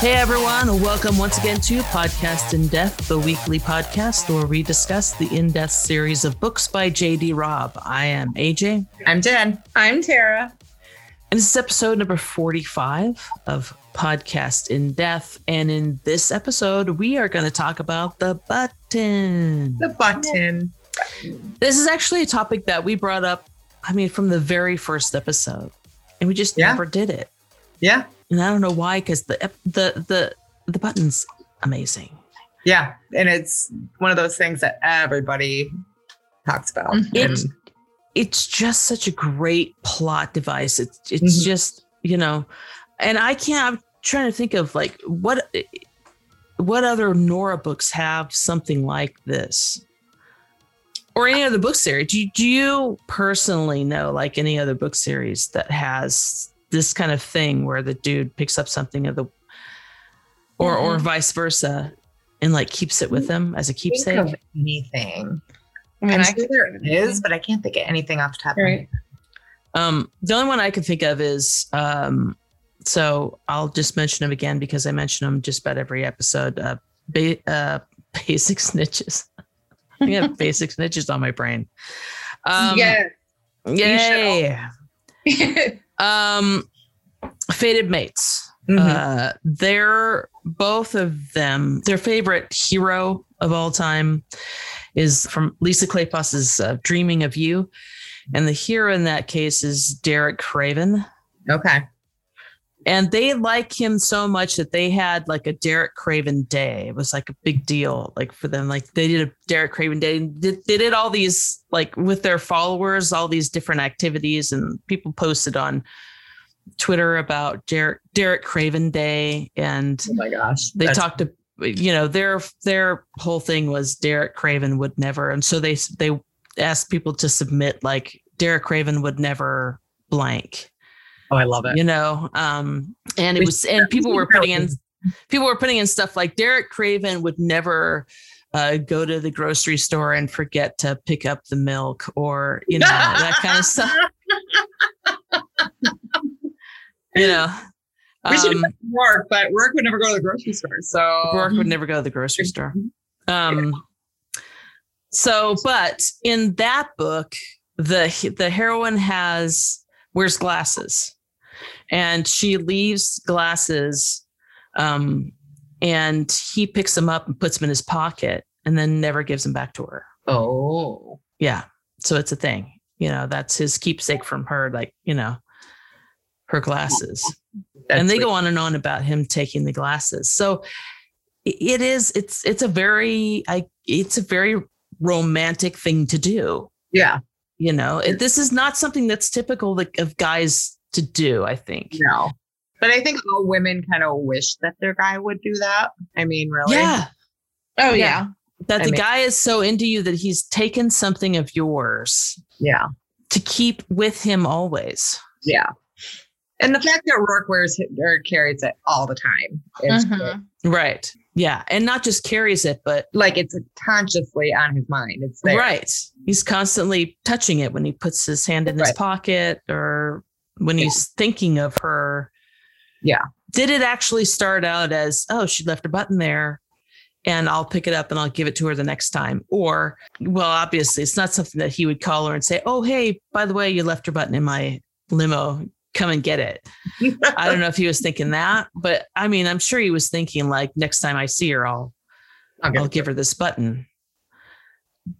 Hey everyone, welcome once again to Podcast in Death, the weekly podcast where we discuss the in depth series of books by J.D. Robb. I am AJ. I'm Jen. I'm Tara. And this is episode number 45 of Podcast in Death. And in this episode, we are going to talk about the button. The button. This is actually a topic that we brought up, I mean, from the very first episode, and we just Yeah. never did it. Yeah. And I don't know why, because the the the the button's amazing. Yeah. And it's one of those things that everybody talks about. Mhm. It's And- it's just such a great plot device. It's it's Mhm. just you know, and I can't. I'm trying to think of like what what other Nora books have something like this, or any other book series. Do you, do you personally know like any other book series that has this kind of thing where the dude picks up something of the, or or vice versa, and like keeps it with him as a think keepsake? of anything. I mean, I'm I sure there is, but I can't think of anything off the top of my Right. head. Um, the only one I can think of is um, so I'll just mention them again because I mention them just about every episode. Uh, ba- uh basic snitches. I have basic snitches on my brain. Um, yeah. yay. Um, fated mates. Mhm. Uh, they're both of them. Their favorite hero of all time is from Lisa Kleypas's uh, "Dreaming of You," and the hero in that case is Derek Craven. okay. And they like him so much that they had like a Derek Craven Day. It was like a big deal, like for them. Like they did a Derek Craven Day. Did, they did all these like with their followers, all these different activities, and people posted on Twitter about Derek Derek Craven Day, and Oh my gosh. they That's- talked to you know their their whole thing was Derek Craven would never, and so they they asked people to submit like Derek Craven would never blank Oh, I love it. you know um and it was and people were putting in people were putting in stuff like derek craven would never uh, go to the grocery store and forget to pick up the milk or you know that kind of stuff you know We should um, work, but Roarke would never go to the grocery store. So Roarke would never go to the grocery store. Um, so, but in that book, the the heroine has wears glasses, and she leaves glasses, um, and he picks them up and puts them in his pocket, and then never gives them back to her. Oh. Yeah, so it's a thing. You know, that's his keepsake from her, like you know, her glasses That's and they sweet. go on and on about him taking the glasses. So it is it's it's a very I it's a very romantic thing to do. Yeah. You know, It- this is not something that's typical of guys to do. I think. No. But I think all women kind of wish that their guy would do that. I mean, really? Yeah, Oh Yeah. yeah. that I the mean- guy is so into you that he's taken something of yours Yeah. to keep with him always. Yeah. And the fact that Roarke wears or carries it all the time is Mhm. great. Right. Yeah, and not just carries it, but like it's consciously on his mind. It's there. Right. He's constantly touching it when he puts his hand in his pocket or when Yeah. he's thinking of her. Yeah. Did it actually start out as, oh, she left a button there and I'll pick it up and I'll give it to her the next time? Or, well, obviously, it's not something that he would call her and say, oh, hey, by the way, you left your button in my limo. Come and get it. I don't know if he was thinking that, but I mean, I'm sure he was thinking, like, next time I see her, I'll I'll I'll give her this button.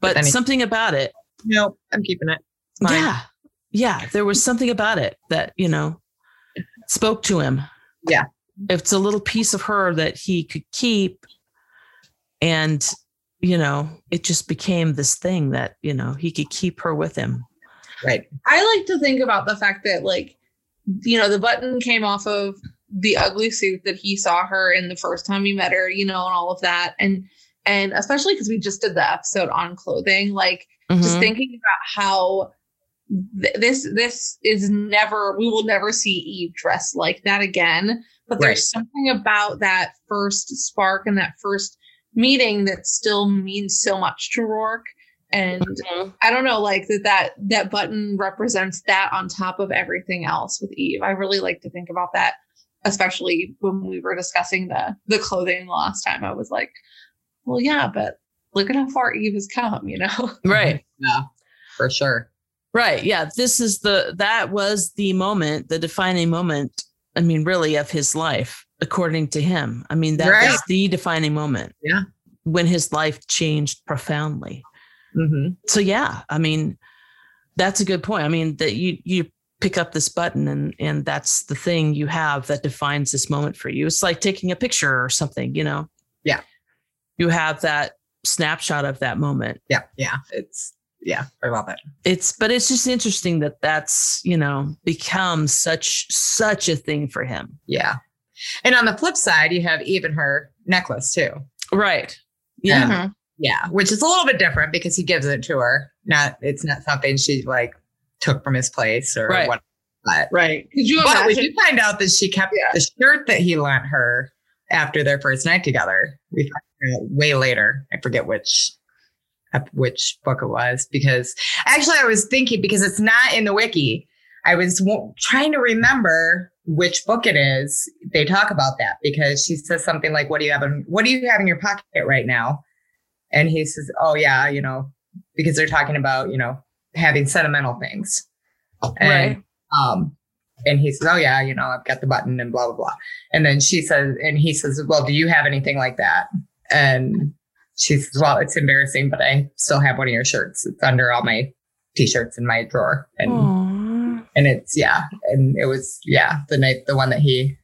But But something about it Nope, I'm keeping it. Yeah. Yeah. There was something about it that, you know, spoke to him. Yeah. It's a little piece of her that he could keep. And, you know, it just became this thing that, you know, he could keep her with him. Right. I like to think about the fact that like you know the button came off of the ugly suit that he saw her in the first time he met her, you know, and all of that. And and especially because we just did the episode on clothing, like just Mhm. thinking about how th- this this is never we will never see Eve dressed like that again. But Right. there's something about that first spark and that first meeting that still means so much to Roarke. And Mhm. I don't know, like that that that button represents that on top of everything else with Eve. I really like to think about that especially when we were discussing the the clothing the last time, I was like, well, yeah, but look at how far Eve has come, you know? Right. Yeah, for sure. Right. Yeah. This is the, that was the moment, the defining moment, I mean, really of his life, according to him. I mean, that Right. was the defining moment. Yeah. When his life changed profoundly. hmm So, yeah, I mean, that's a good point. I mean, that you, you, pick up this button and and that's the thing you have that defines this moment for you it's like taking a picture or something you know Yeah. you have that snapshot of that moment Yeah, yeah. It's yeah, I love it. it's but it's just interesting that that's you know become such such a thing for him Yeah. And on the flip side, you have even her necklace too. right yeah Yeah. Yeah, which is a little bit different because he gives it to her. Not it's not something she like took from his place or Right. what. But, Right. Could you but we imagine? do find out that she kept Yeah. the shirt that he lent her after their first night together. We find out way later. I forget which ep- which book it was because actually I was thinking because it's not in the wiki. I was trying to remember which book it is. They talk about that because she says something like, "What do you have in What do you have in your pocket right now?" And he says, "Oh yeah, you know," because they're talking about you know having sentimental things, and, Right. Um, and he says, "Oh yeah, you know, I've got the button and blah blah blah." And then she says, and he says, "Well, do you have anything like that?" And she says, "Well, it's embarrassing, but I still have one of your shirts. It's under all my t-shirts in my drawer." And Aw. and it's yeah, and it was yeah the night the one that he.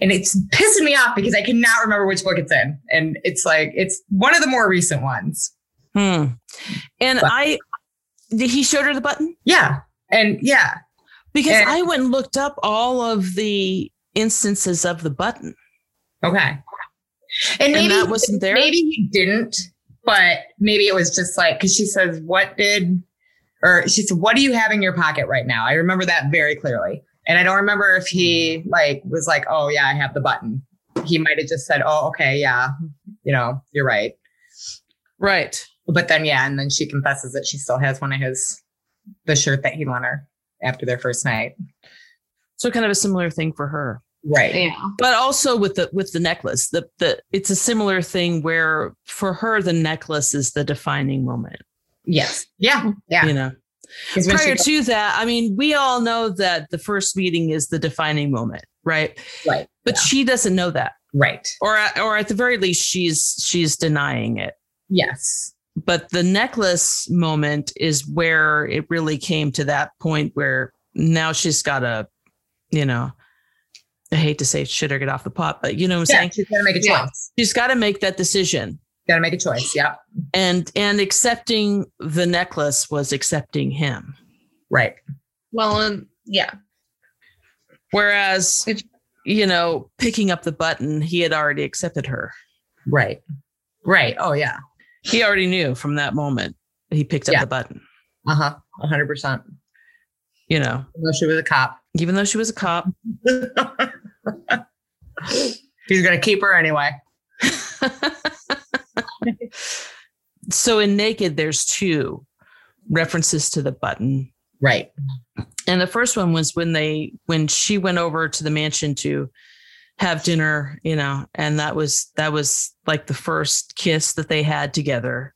And it's pissing me off because I cannot remember which book it's in. And it's like, it's one of the more recent ones. Hmm. And But- I, did he showed her the button Yeah. And yeah. because And- I went and looked up all of the instances of the button, Okay. And maybe and that wasn't there. Maybe he didn't, but maybe it was just like because she says, "What did?" Or she said, "What do you have in your pocket right now?" I remember that very clearly, and I don't remember if he like was like, "Oh yeah, I have the button." He might have just said, "Oh okay, yeah, you know, you're right." Right. But then yeah, and then she confesses that she still has one of his the shirt that he lent her after their first night. So kind of a similar thing for her. Right. Yeah. but also with the with the necklace the the it's a similar thing where for her the necklace is the defining moment Yes. Yeah. Yeah. you know prior goes- to that i mean we all know that the first meeting is the defining moment right right. but Yeah. she doesn't know that Right. or at- or at the very least she's she's denying it Yes. but the necklace moment is where it really came to that point where now she's got a you know i hate to say shit or get off the pot but you know what i'm Yeah. saying She's got to make a choice. Yeah. she's got to make that decision Got to make a choice. Yeah. and and accepting the necklace was accepting him Right. Well, and yeah. whereas It- you know picking up the button he had already accepted her Right. Right. Oh yeah. he already knew from that moment he picked up Yeah. the button Uh huh. A hundred percent. you know No, she was a cop. even though she was a cop He's gonna keep her anyway. so in naked there's two references to the button Right. and the first one was when they when she went over to the mansion to have dinner you know and that was that was like the first kiss that they had together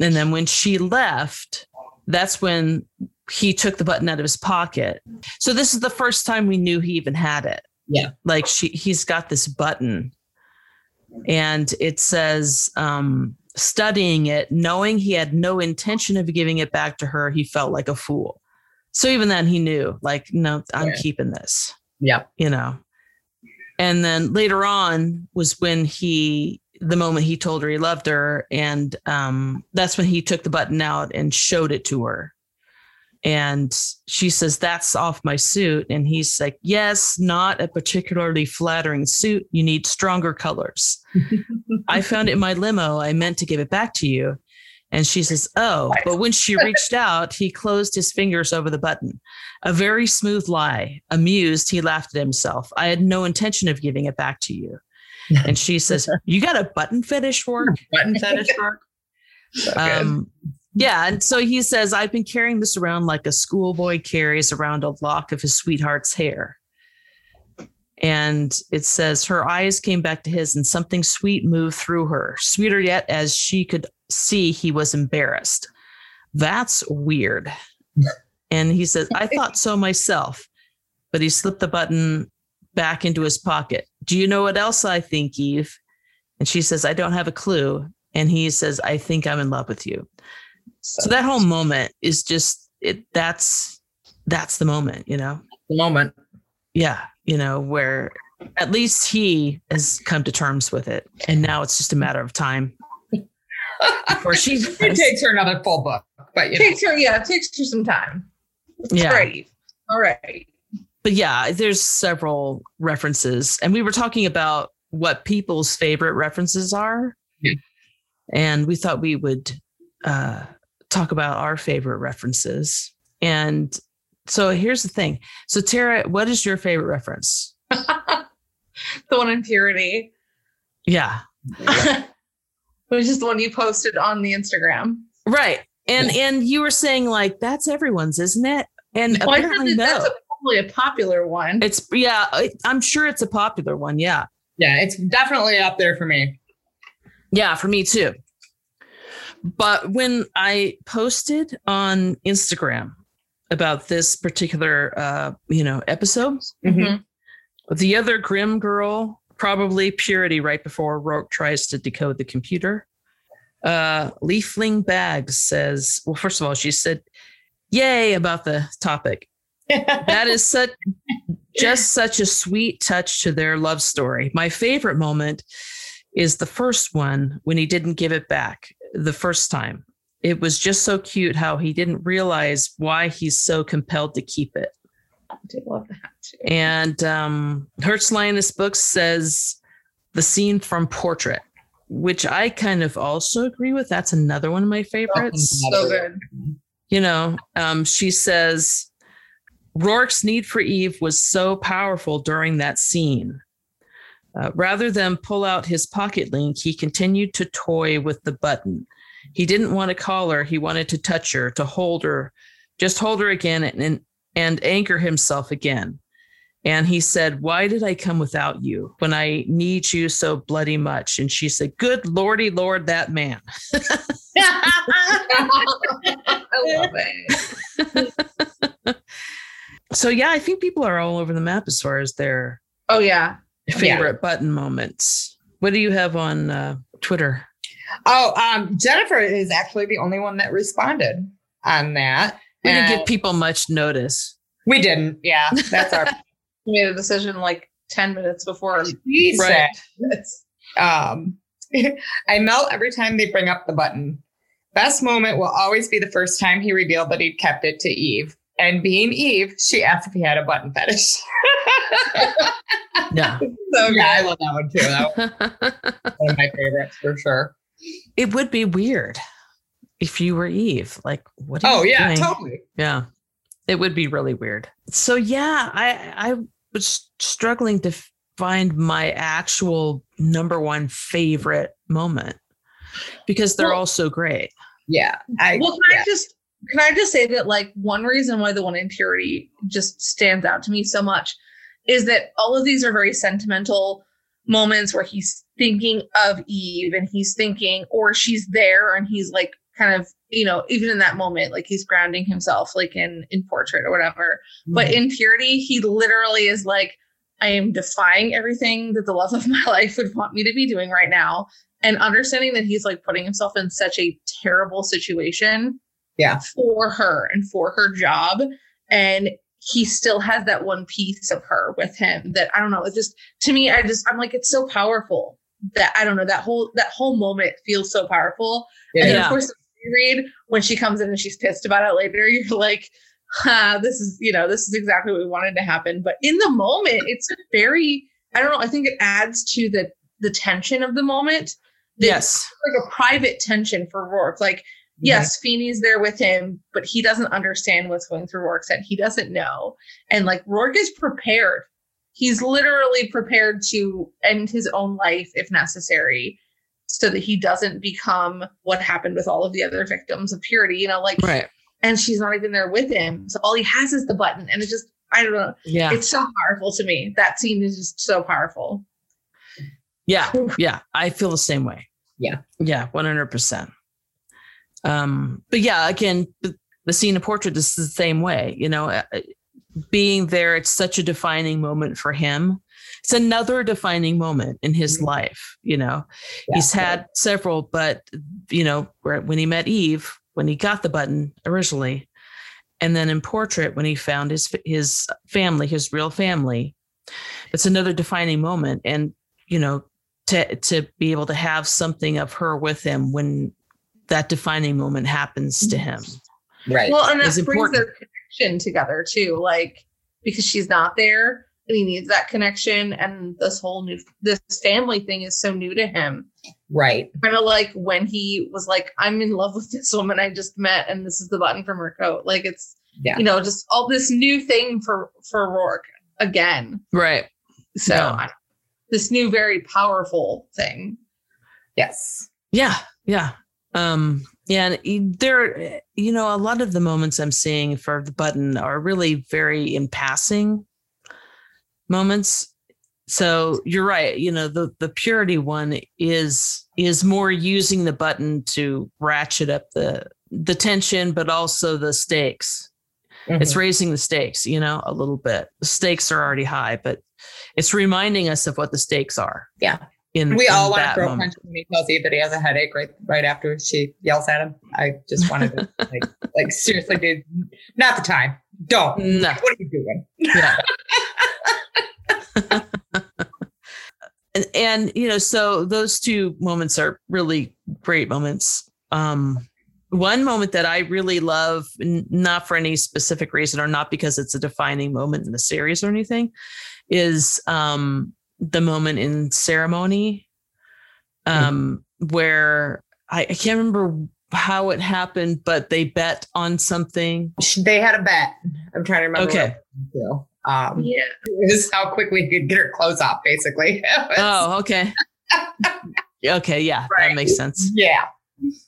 and then when she left that's when he took the button out of his pocket so this is the first time we knew he even had it Yeah. like she he's got this button and it says um studying it knowing he had no intention of giving it back to her he felt like a fool so even then he knew like no i'm Yeah. keeping this Yeah. you know and then later on was when he the moment he told her he loved her and um that's when he took the button out and showed it to her and she says that's off my suit and he's like yes not a particularly flattering suit you need stronger colors i found it in my limo i meant to give it back to you and she says oh but when she reached out he closed his fingers over the button a very smooth lie. Amused, he laughed at himself. I had no intention of giving it back to you. And she says, You got a button fetish for it?" Button fetish work. Um, yeah. And so he says, I've been carrying this around like a schoolboy carries around a lock of his sweetheart's hair. And it says her eyes came back to his and something sweet moved through her, sweeter yet as she could see he was embarrassed. That's weird. And he says, I thought so myself. But he slipped the button back into his pocket. Do you know what else I think, Eve? And she says, I don't have a clue. And he says, I think I'm in love with you. So that whole moment is just it that's that's the moment, you know? The moment. Yeah. You know, where at least he has come to terms with it. And now it's just a matter of time. Before she it takes her another full book. But you know. takes her, yeah, it takes her some time. Yeah. Great. All right. but yeah, there's several references, and we were talking about what people's favorite references are, Yeah. and we thought we would uh, talk about our favorite references. And so here's the thing. So Tara, what is your favorite reference? the one in Purity. Yeah, Which is the one you posted on the Instagram. right. And and you were saying like that's everyone's, isn't it? And Well, apparently no. that's a, probably a popular one. it's yeah, I'm sure it's a popular one. Yeah. Yeah, it's definitely up there for me. Yeah, for me too. But when I posted on Instagram about this particular uh, you know, episode, Mhm. the other grim girl, probably purity right before Roarke tries to decode the computer. Uh Leafling Bags says, well, first of all, she said, Yay about the topic. That is such just such a sweet touch to their love story. My favorite moment is the first one when he didn't give it back the first time. It was just so cute how he didn't realize why he's so compelled to keep it. I do love that too. And um, Hertz Lioness Books says the scene from Portrait, which I kind of also agree with. That's another one of my favorites So good. you know, um, she says Roarke's need for Eve was so powerful during that scene. Uh, rather than pull out his pocket link, he continued to toy with the button. He didn't want to call her, he wanted to touch her, to hold her, just hold her again and, and, and anchor himself again. And he said, Why did I come without you when I need you so bloody much? And she said, Good lordy lord, that man. I love it. So, yeah, I think people are all over the map as far as their Oh yeah. Favorite button moments. What do you have on uh, Twitter? oh, um, Jennifer is actually the only one that responded on that. We didn't give people much notice. we didn't. Yeah, that's our. We made a decision like 10 minutes before She Right. um, I melt every time they bring up the button. Best moment will always be the first time he revealed that he'd kept it to Eve. And being Eve, she asked if he had a button fetish. Yeah. So yeah, I love that one too. That was one of my favorites for sure. it would be weird if you were Eve. Like, what? Are Oh yeah, doing? totally. Yeah, it would be really weird. So yeah, I I was struggling to find my actual number one favorite moment because they're Well- all so great. Yeah. I, Well, can yeah. I just can I just say that like one reason why the one in purity just stands out to me so much is that all of these are very sentimental moments where he's thinking of Eve and he's thinking or she's there and he's like kind of you know even in that moment like he's grounding himself like in in portrait or whatever but Mm-hmm. in purity he literally is like i am defying everything that the love of my life would want me to be doing right now and understanding that he's like putting himself in such a terrible situation Yeah. for her and for her job and he still has that one piece of her with him that i don't know it's just to me i just i'm like it's so powerful that i don't know that whole that whole moment feels so powerful Yeah. and then of course you read when she comes in and she's pissed about it later you're like ha, this is you know this is exactly what we wanted to happen but in the moment it's very i don't know i think it adds to the the tension of the moment Yes. like a private tension for Roarke. Like, yes, Feeney's there with him, but he doesn't understand what's going through Roarke's head. He doesn't know. And like Roarke is prepared. He's literally prepared to end his own life if necessary so that he doesn't become what happened with all of the other victims of purity, you know, like Right. and she's not even there with him. So all he has is the button. And it just I don't know. Yeah. It's so powerful to me. That scene is just so powerful. Yeah. Yeah. I feel the same way. Yeah. Yeah. 100%. Um, but yeah, again, the, the scene of portrait is the same way, you know, uh, being there, it's such a defining moment for him. It's another defining moment in his Mhm. life, you know. Yeah. He's had several, but you know, when he met Eve, when he got the button originally, and then in portrait when he found his his family, his real family, it's another defining moment. And you know, to to be able to have something of her with him when that defining moment happens to him. Right. Well, and that Is brings important. their connection together too. Like because she's not there and he needs that connection. And this whole new this family thing is so new to him. right. Kind of like when he was like, I'm in love with this woman I just met, and this is the button from her coat. Like it's Yeah. you know, just all this new thing for for Roarke again. Right. So Yeah. This new very powerful thing. Yes. Yeah, yeah. Um, yeah, and there, you know, a lot of the moments I'm seeing for the button are really very in passing moments. So you're right. You know, the the purity one is is more using the button to ratchet up the the tension, but also the stakes. It's Mhm. raising the stakes, you know, a little bit. The stakes are already high, but it's reminding us of what the stakes are. Yeah. In we all in want to throw a moment. punch when he tells Eve that he has a headache right right after she yells at him. I just wanted to like like seriously, dude, not the time. Don't. No. What are you doing? yeah and, and you know so those two moments are really great moments um one moment that i really love n- not for any specific reason or not because it's a defining moment in the series or anything is um the moment in ceremony um where I, I can't remember how it happened but they bet on something They had a bet. I'm trying to remember. okay what it was, too. Um, Yeah. it was how quickly he could get her clothes off, basically. Was- Oh, okay. okay, yeah, Right. that makes sense. yeah.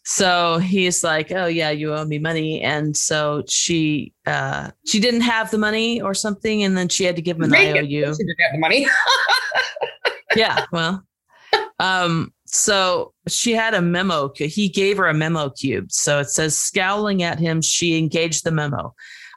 So he's like, "Oh yeah, you owe me money," and so she uh she didn't have the money or something, and then she had to give him an Make. IOU. She didn't have the money. yeah, well, um, so she had a memo. He gave her a memo cube. So it says, scowling at him, she engaged the memo.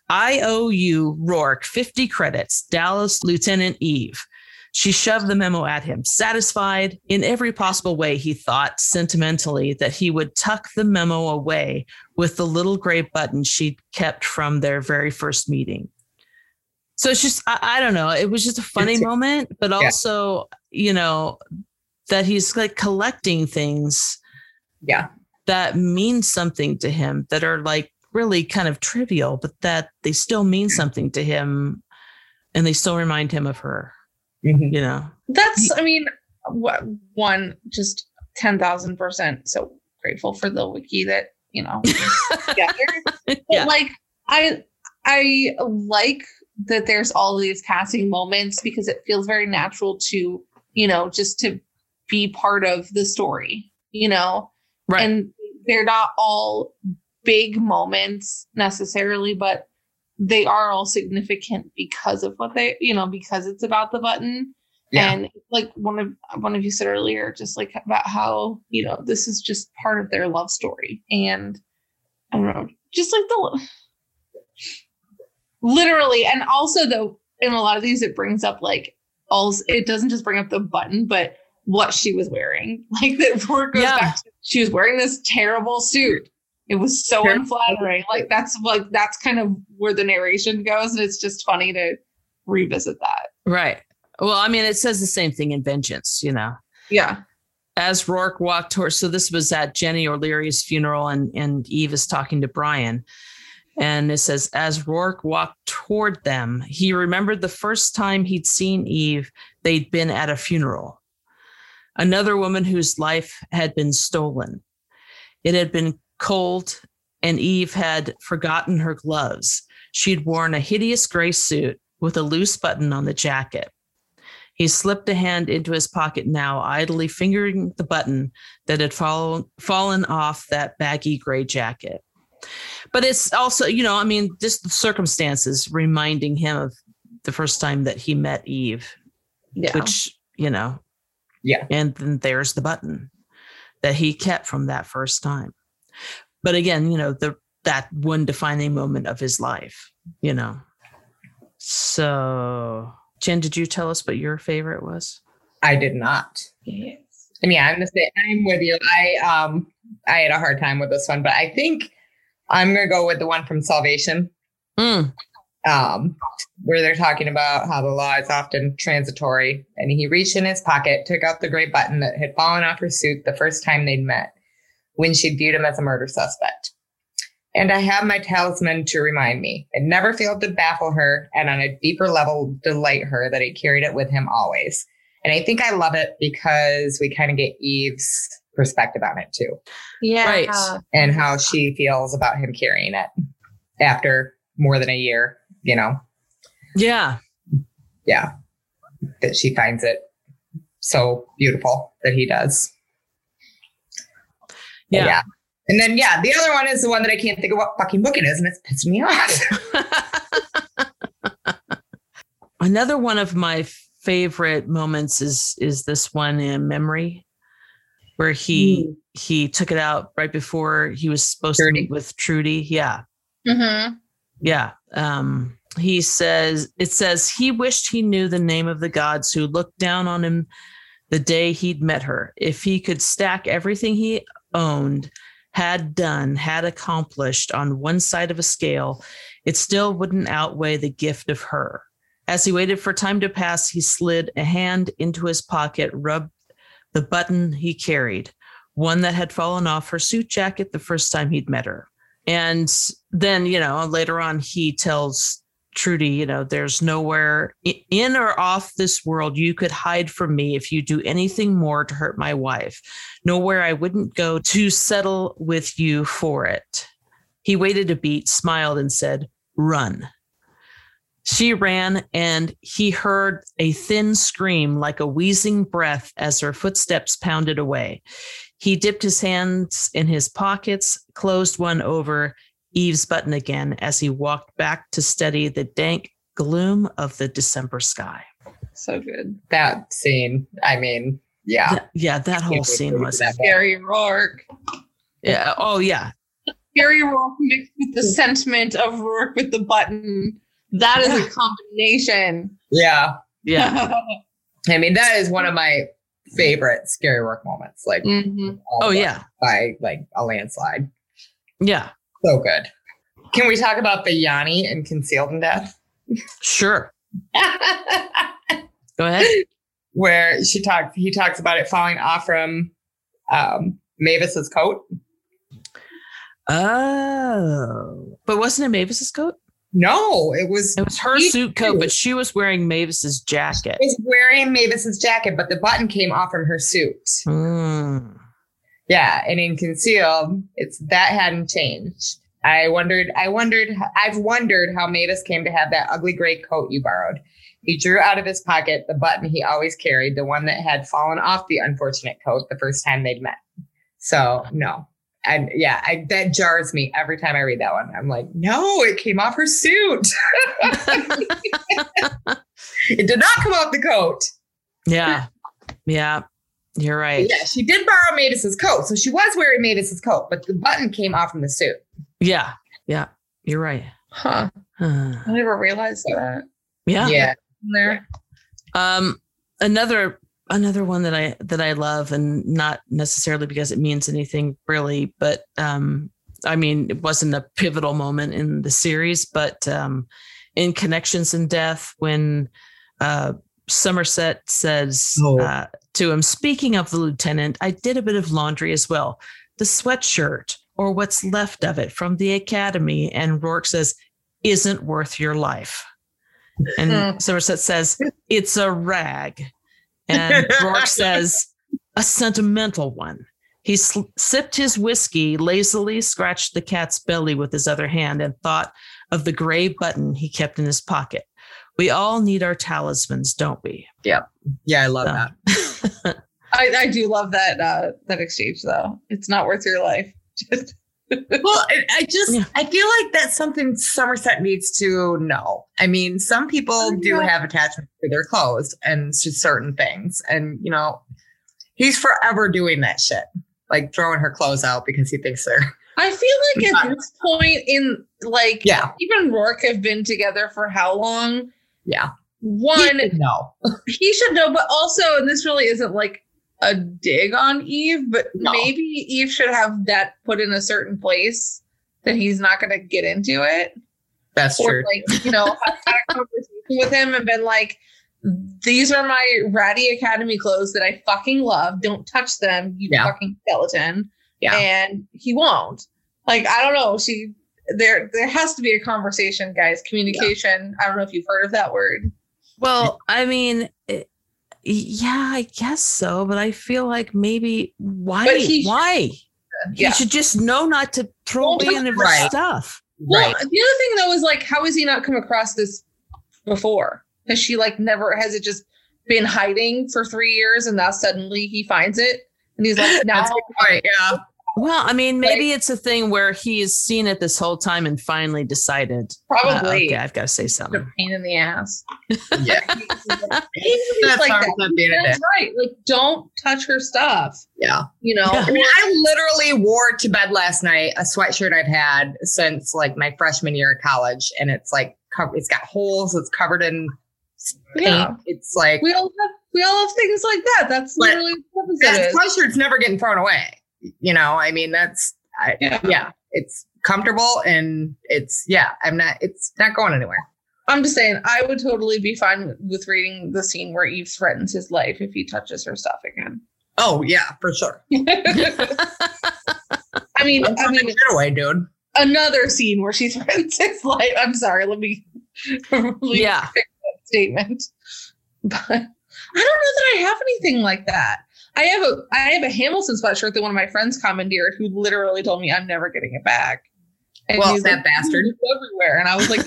I owe you, Roarke, 50 credits, Dallas Lieutenant Eve. She shoved the memo at him, satisfied in every possible way, he thought sentimentally that he would tuck the memo away with the little gray button she'd kept from their very first meeting. So it's just, I, I don't know. It was just a funny It's- moment, but also, you know, that he's like collecting things yeah. that mean something to him that are like really kind of trivial, but that they still mean something to him and they still remind him of her, Mhm. you know? That's, I mean, what one just ten thousand percent so grateful for the wiki that you know. yeah. like I I like that there's all these passing moments because it feels very natural to, you know, just to be part of the story, you know. Right. And they're not all big moments necessarily, but they are all significant because of what they, you know, because it's about the button. Yeah. And like one of one of you said earlier, just like about how you know this is just part of their love story, and I don't know, just like the literally, and also though in a lot of these it brings up like also it doesn't just bring up the button, but what she was wearing. Like that goes Yeah. back to she was wearing this terrible suit. It was so unflattering. Like that's like that's kind of where the narration goes, and it's just funny to revisit that. Right. Well, I mean, it says the same thing in Vengeance, you know. Yeah. As Roarke walked toward, so this was at Jenny O'Leary's funeral, and and Eve is talking to Brian, and it says as Roarke walked toward them, he remembered the first time he'd seen Eve. They'd been at a funeral. Another woman whose life had been stolen. It had been cold, and Eve had forgotten her gloves. She'd worn a hideous gray suit with a loose button on the jacket. He slipped a hand into his pocket now, idly fingering the button that had fallen fallen off that baggy gray jacket. But it's also, you know, I mean, just the circumstances reminding him of the first time that he met Eve, Yeah. which, you know, Yeah. And then there's the button that he kept from that first time. But again, you know, the that one defining moment of his life, you know. So, Jen, did you tell us what your favorite was? I did not. Yes. And yeah, I'm the same. I'm with you. I um I had a hard time with this one, but I think I'm gonna go with the one from Salvation, Mm, um, where they're talking about how the law is often transitory. And he reached in his pocket, took out the gray button that had fallen off her suit the first time they'd met, when she viewed him as a murder suspect. And I have my talisman to remind me. It never failed to baffle her, and on a deeper level, delight her that he carried it with him always. And I think I love it because we kind of get Eve's perspective on it too, Yeah. Right. and how she feels about him carrying it after more than a year, you know, yeah. yeah, that she finds it so beautiful that he does. But Yeah. And then, yeah, the other one is the one that I can't think of what fucking book it is, and it's pissing me off. Another one of my favorite moments is is this one in memory where he he took it out right before he was supposed Trudy. to meet with Trudy. Yeah. Mm-hmm. Yeah. Um, he says, it says he wished he knew the name of the gods who looked down on him the day he'd met her. If he could stack everything he owned, had done, had accomplished on one side of a scale, it still wouldn't outweigh the gift of her. As he waited for time to pass, he slid a hand into his pocket, rubbed the button he carried, one that had fallen off her suit jacket the first time he'd met her. And then, you know, later on, he tells Trudy, you know, there's nowhere in or off this world you could hide from me if you do anything more to hurt my wife. Nowhere I wouldn't go to settle with you for it. He waited a beat, smiled, and said, Run. She ran, and he heard a thin scream like a wheezing breath as her footsteps pounded away. He dipped his hands in his pockets, closed one over Eve's button again as he walked back to study the dank gloom of the December sky. So good. that scene, I mean, yeah. Th- yeah, that whole scene was. That- Gary Roarke. Yeah. Oh, yeah. Gary Roarke mixed with the sentiment of Roarke with the button. That is a combination. Yeah. Yeah. I mean, that is one of my favorite scary Roarke moments. Like, Mhm. Oh, yeah. by like a landslide. Yeah. So good. Can we talk about the Yanni and concealed in death? Sure. Go ahead. Where she talks, he talks about it falling off from um, Mavis's coat. Oh. But wasn't it Mavis's coat? No, it was It was her suit coat, too. but she was wearing Mavis's jacket. was wearing Mavis's jacket, but the button came off from her suit. Hmm. Yeah, and in concealed, it's that hadn't changed. I wondered, I wondered, I've wondered how Mavis came to have that ugly gray coat you borrowed. He drew out of his pocket the button he always carried, the one that had fallen off the unfortunate coat the first time they'd met. So no. And yeah, I, that jars me every time I read that one. I'm like, no, it came off her suit. it did not come off the coat. yeah. Yeah. You're right. Yeah, she did borrow Mavis's coat. So she was wearing Mavis's coat, but the button came off from the suit. Yeah. Yeah. You're right. Huh. Huh. I never realized that. Yeah. Yeah. There. Um, another another one that I that I love, and not necessarily because it means anything really, but um, I mean, it wasn't a pivotal moment in the series, but um, in Connections and Death, when uh, Somerset says Oh. uh, to him, "Speaking of the lieutenant, I did a bit of laundry as well. The sweatshirt or what's left of it from the academy." And Roarke says, "Isn't worth your life." And Hmm. Somerset says, It's a rag. And Roarke says, A sentimental one. He sl- sipped his whiskey, lazily scratched the cat's belly with his other hand, and thought of the gray button he kept in his pocket. We all need our talismans, don't we? Yeah. Yeah, I love So- that. I, I do love that uh, that exchange though. It's not worth your life. Just well, I, I just Yeah. I feel like that's something Somerset needs to know. I mean, some people Oh, do yeah. have attachment to their clothes and to certain things, and you know, he's forever doing that shit, like throwing her clothes out because he thinks they're I feel like at this point in like yeah, even Roarke have been together for how long? yeah. One, no, he should know, but also, and this really isn't like a dig on Eve, but No. maybe Eve should have that put in a certain place that he's not going to get into it. that's or true. like you know had a conversation with him and been like these are my ratty academy clothes that i fucking love don't touch them you Yeah. fucking skeleton Yeah. and he won't like i don't know she there there has to be a conversation guys communication i don't know if you've heard of that word Well, I mean, it, yeah, I guess so, but I feel like maybe why? But he- why? yeah You should just know not to throw Well, away any of right. stuff. well right. the other thing though is like how has he not come across this before has she like never has it just been hiding for three years and now suddenly he finds it and he's like now That's a good point. Yeah, Well, I mean, maybe it's a thing where he's seen it this whole time and finally decided. uh, probably okay, I've got to say a something. pain in the ass. yeah. He's That's like that. to be in a That's right. Like, don't touch her stuff. Yeah. You know, Yeah. I mean, I literally wore to bed last night a sweatshirt I've had since like my freshman year of college, and it's like covered. It's got holes. It's covered in paint. Yeah. It's like we all have we all have things like that. That's literally what the purpose that it is. sweatshirt's never getting thrown away. You know, I mean, that's I, Yeah. yeah. It's comfortable and it's yeah. I'm not. It's not going anywhere. I'm just saying, I would totally be fine with, reading the scene where Eve threatens his life if he touches her stuff again. Oh yeah, for sure. I mean, I'm I mean, away, dude. another scene where she threatens his life. I'm sorry, let me, let me Yeah. that statement. But I don't know that I have anything like that. I have a I have a Hamilton sweatshirt that one of my friends commandeered who literally told me I'm never getting it back. And Well, he's that like, bastard. Everywhere. And I was like,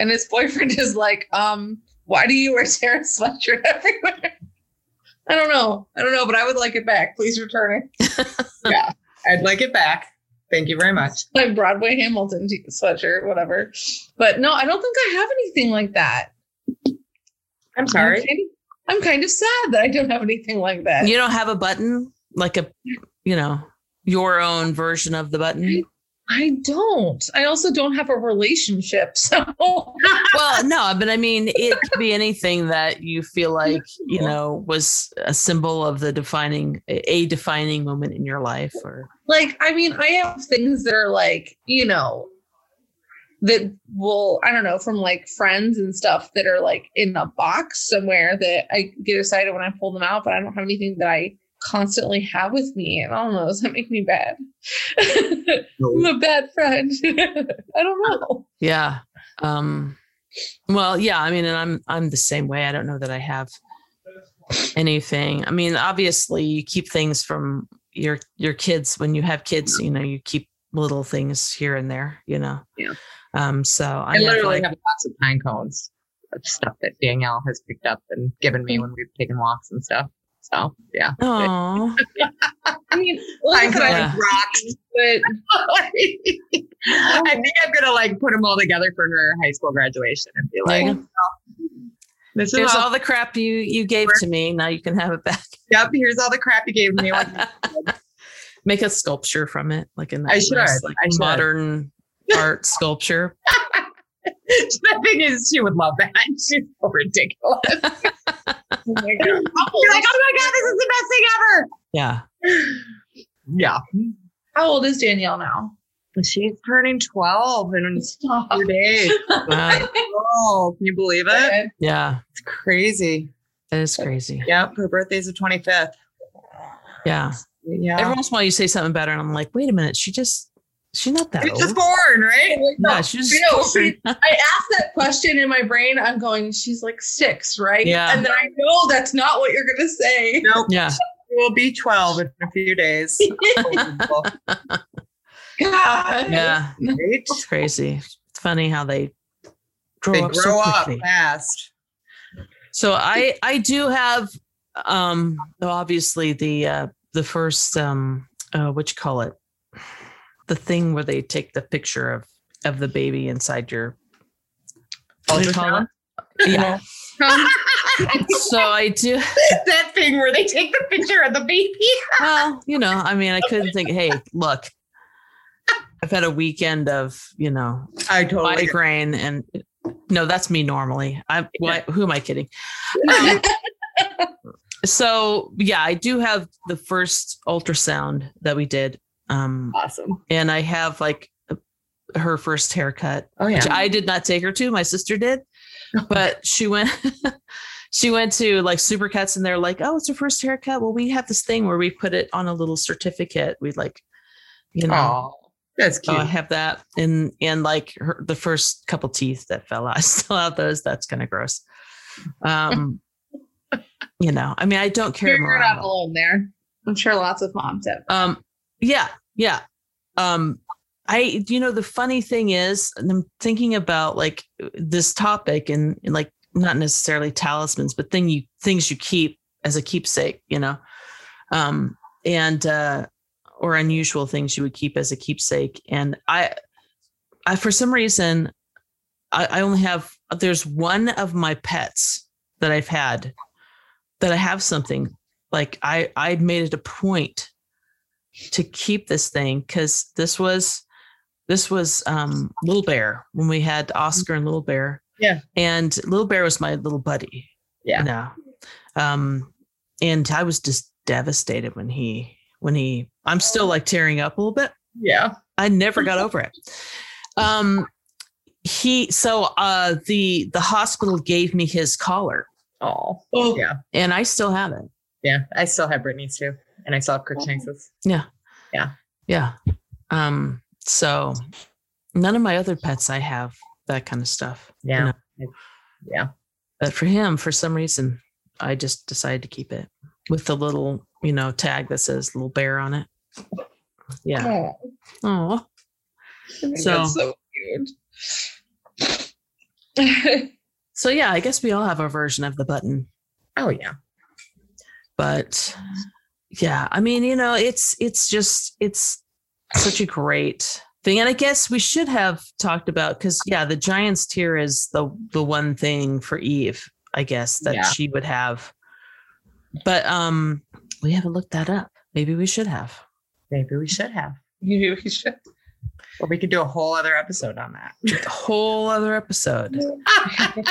and his boyfriend is like, um, why do you wear Sarah's sweatshirt everywhere? I don't know. I don't know, but I would like it back. Please return it. Yeah, I'd like it back. Thank you very much. my Broadway Hamilton t- sweatshirt, whatever. But no, I don't think I have anything like that. I'm sorry. of, I'm kind of sad that I don't have anything like that. you don't have a button, like a, you know, your own version of the button. I don't. I also don't have a relationship, so well, no, but I mean, it could be anything that you feel like you know was a symbol of the defining, a defining moment in your life, or like I mean, I have things that are like you know that will I don't know from like friends and stuff that are like in a box somewhere that I get excited when I pull them out, but I don't have anything that I constantly have with me. and I don't know. Does that make me bad? I'm a bad friend. I don't know. yeah. Um, well, yeah. I mean, and I'm I'm the same way. I don't know that I have anything. I mean, obviously, you keep things from your your kids when you have kids. You know, you keep little things here and there. You know. Yeah. Um. So I, I have, literally like- have a box of pine cones of stuff that Danielle has picked up and given me when we've taken walks and stuff. So yeah. Oh, I mean, Pine like I I Yeah. cones rocks. but I think I'm gonna like put them all together for her high school graduation and be like. "This is all, all the crap you you gave to me. Now you can have it back. yep. Here's all the crap you gave me. Make a sculpture from it, like a I nice, should. like I should. modern art sculpture. the thing is, she would love that. She's so ridiculous. oh my god. You're like, oh my god, this is the best thing ever. Yeah. Yeah. How old is Danielle now? She's turning 12 in Stop. a few days. Wow. Oh, can you believe it? Yeah. It's crazy. That is crazy. Yep. Her birthday's the 25th. Yeah. Yeah. Every once in a while you say something better, and I'm like, wait a minute, she just she's not that She's old. just born, right? yeah, she's I know, she- I asked that question in my brain. I'm going, she's like six, right? Yeah. And then I know that's not what you're going to say. Nope. yeah. She will be 12 in a few days. Unbelievable, God. Yeah. right? It's crazy. It's funny how they grow They up grow so up fast. So I I do have um obviously the uh the first um uh what you call it the thing where they take the picture of of the baby inside your what you call Ultrasound? Yeah. So I do. that thing where they take the picture of the baby. Well, you know, I mean, I couldn't think. Hey, look, I've had a weekend of you know I totally. migraine, and no, that's me normally. I'm what? Who am I kidding? Um, so yeah, I do have the first ultrasound that we did, um, Awesome. and I have like her first haircut, Oh which yeah. I did not take her to. My sister did, but she went. she went to like Supercuts, and they're like, "Oh, it's her first haircut." Well, we have this thing where we put it on a little certificate. We like, you know. Oh, that's cute. I have that, and and like her, the first couple teeth that fell out, I still have those. That's kind of gross. Um, you know, I mean, I don't care. you're, them you're around. not alone there. I'm sure lots of moms have. Um, yeah, yeah. Um, I, you know, the funny thing is, I'm thinking about like this topic and, and like not necessarily talismans, but thing you things you keep as a keepsake, you know, um, and uh, or unusual things you would keep as a keepsake. And I, I for some reason, I, I only have there's one of my pets that I've had that I have something like I I made it a point to keep this thing because this was this was um Little Bear when we had Oscar and Little Bear. Yeah. And Little Bear was my little buddy. Yeah. You know. Um and I was just devastated when he when he I'm still like tearing up a little bit. yeah. I never got over it. Um he so uh the the hospital gave me his collar Oh. Oh, Yeah. and I still have it. Yeah. I still have Brittany's too, and I saw have Crookshanks's. Yeah. Yeah. Yeah. Um, so none of my other pets I have that kind of stuff. you Yeah. know. Yeah. But for him, for some reason, I just decided to keep it with the little, you know, tag that says little bear on it. Yeah. Oh. So- so cute. So yeah, I guess we all have our version of the button. Oh yeah. But yeah, I mean, you know, it's it's just it's such a great thing. And I guess we should have talked about because yeah, the Giant's Tear is the the one thing for Eve, I guess, that Yeah. she would have. But um we haven't looked that up. Maybe we should have. Maybe we should have, Maybe we should. or we could do a whole other episode on that. A whole other episode.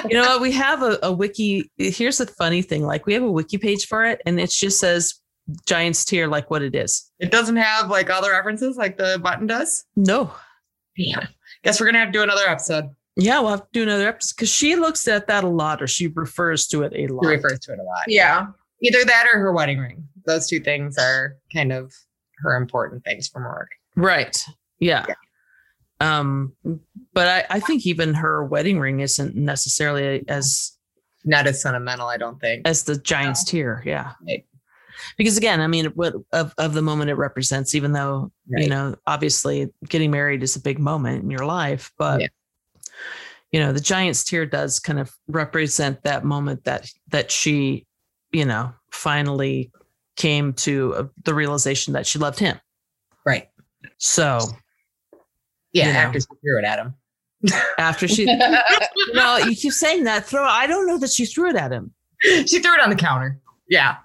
You know what? We have a, a wiki. Here's the funny thing: like we have a wiki page for it, and it just says Giant's Tear, like what it is. it doesn't have like all the references like the button does. No. Damn. Guess we're gonna have to do another episode. Yeah, we'll have to do another episode because she looks at that a lot, or she refers to it a lot. She refers to it a lot. Yeah. Either that or her wedding ring. Those two things are kind of her important things from Roarke. Right. Yeah. Yeah. Um, but I, I think even her wedding ring isn't necessarily as Not as sentimental, I don't think. as the Giant's Tear. Yeah. Right. Because again, I mean, what of, of the moment it represents, even though you know, obviously getting married is a big moment in your life, but Yeah. you know, the Giant's Tear does kind of represent that moment that that she, you know, finally came to the realization that she loved him. Right. So Yeah, You know. after she threw it at him. after she, no, you keep saying that. Throw. I don't know that she threw it at him, she threw it on the counter. Yeah.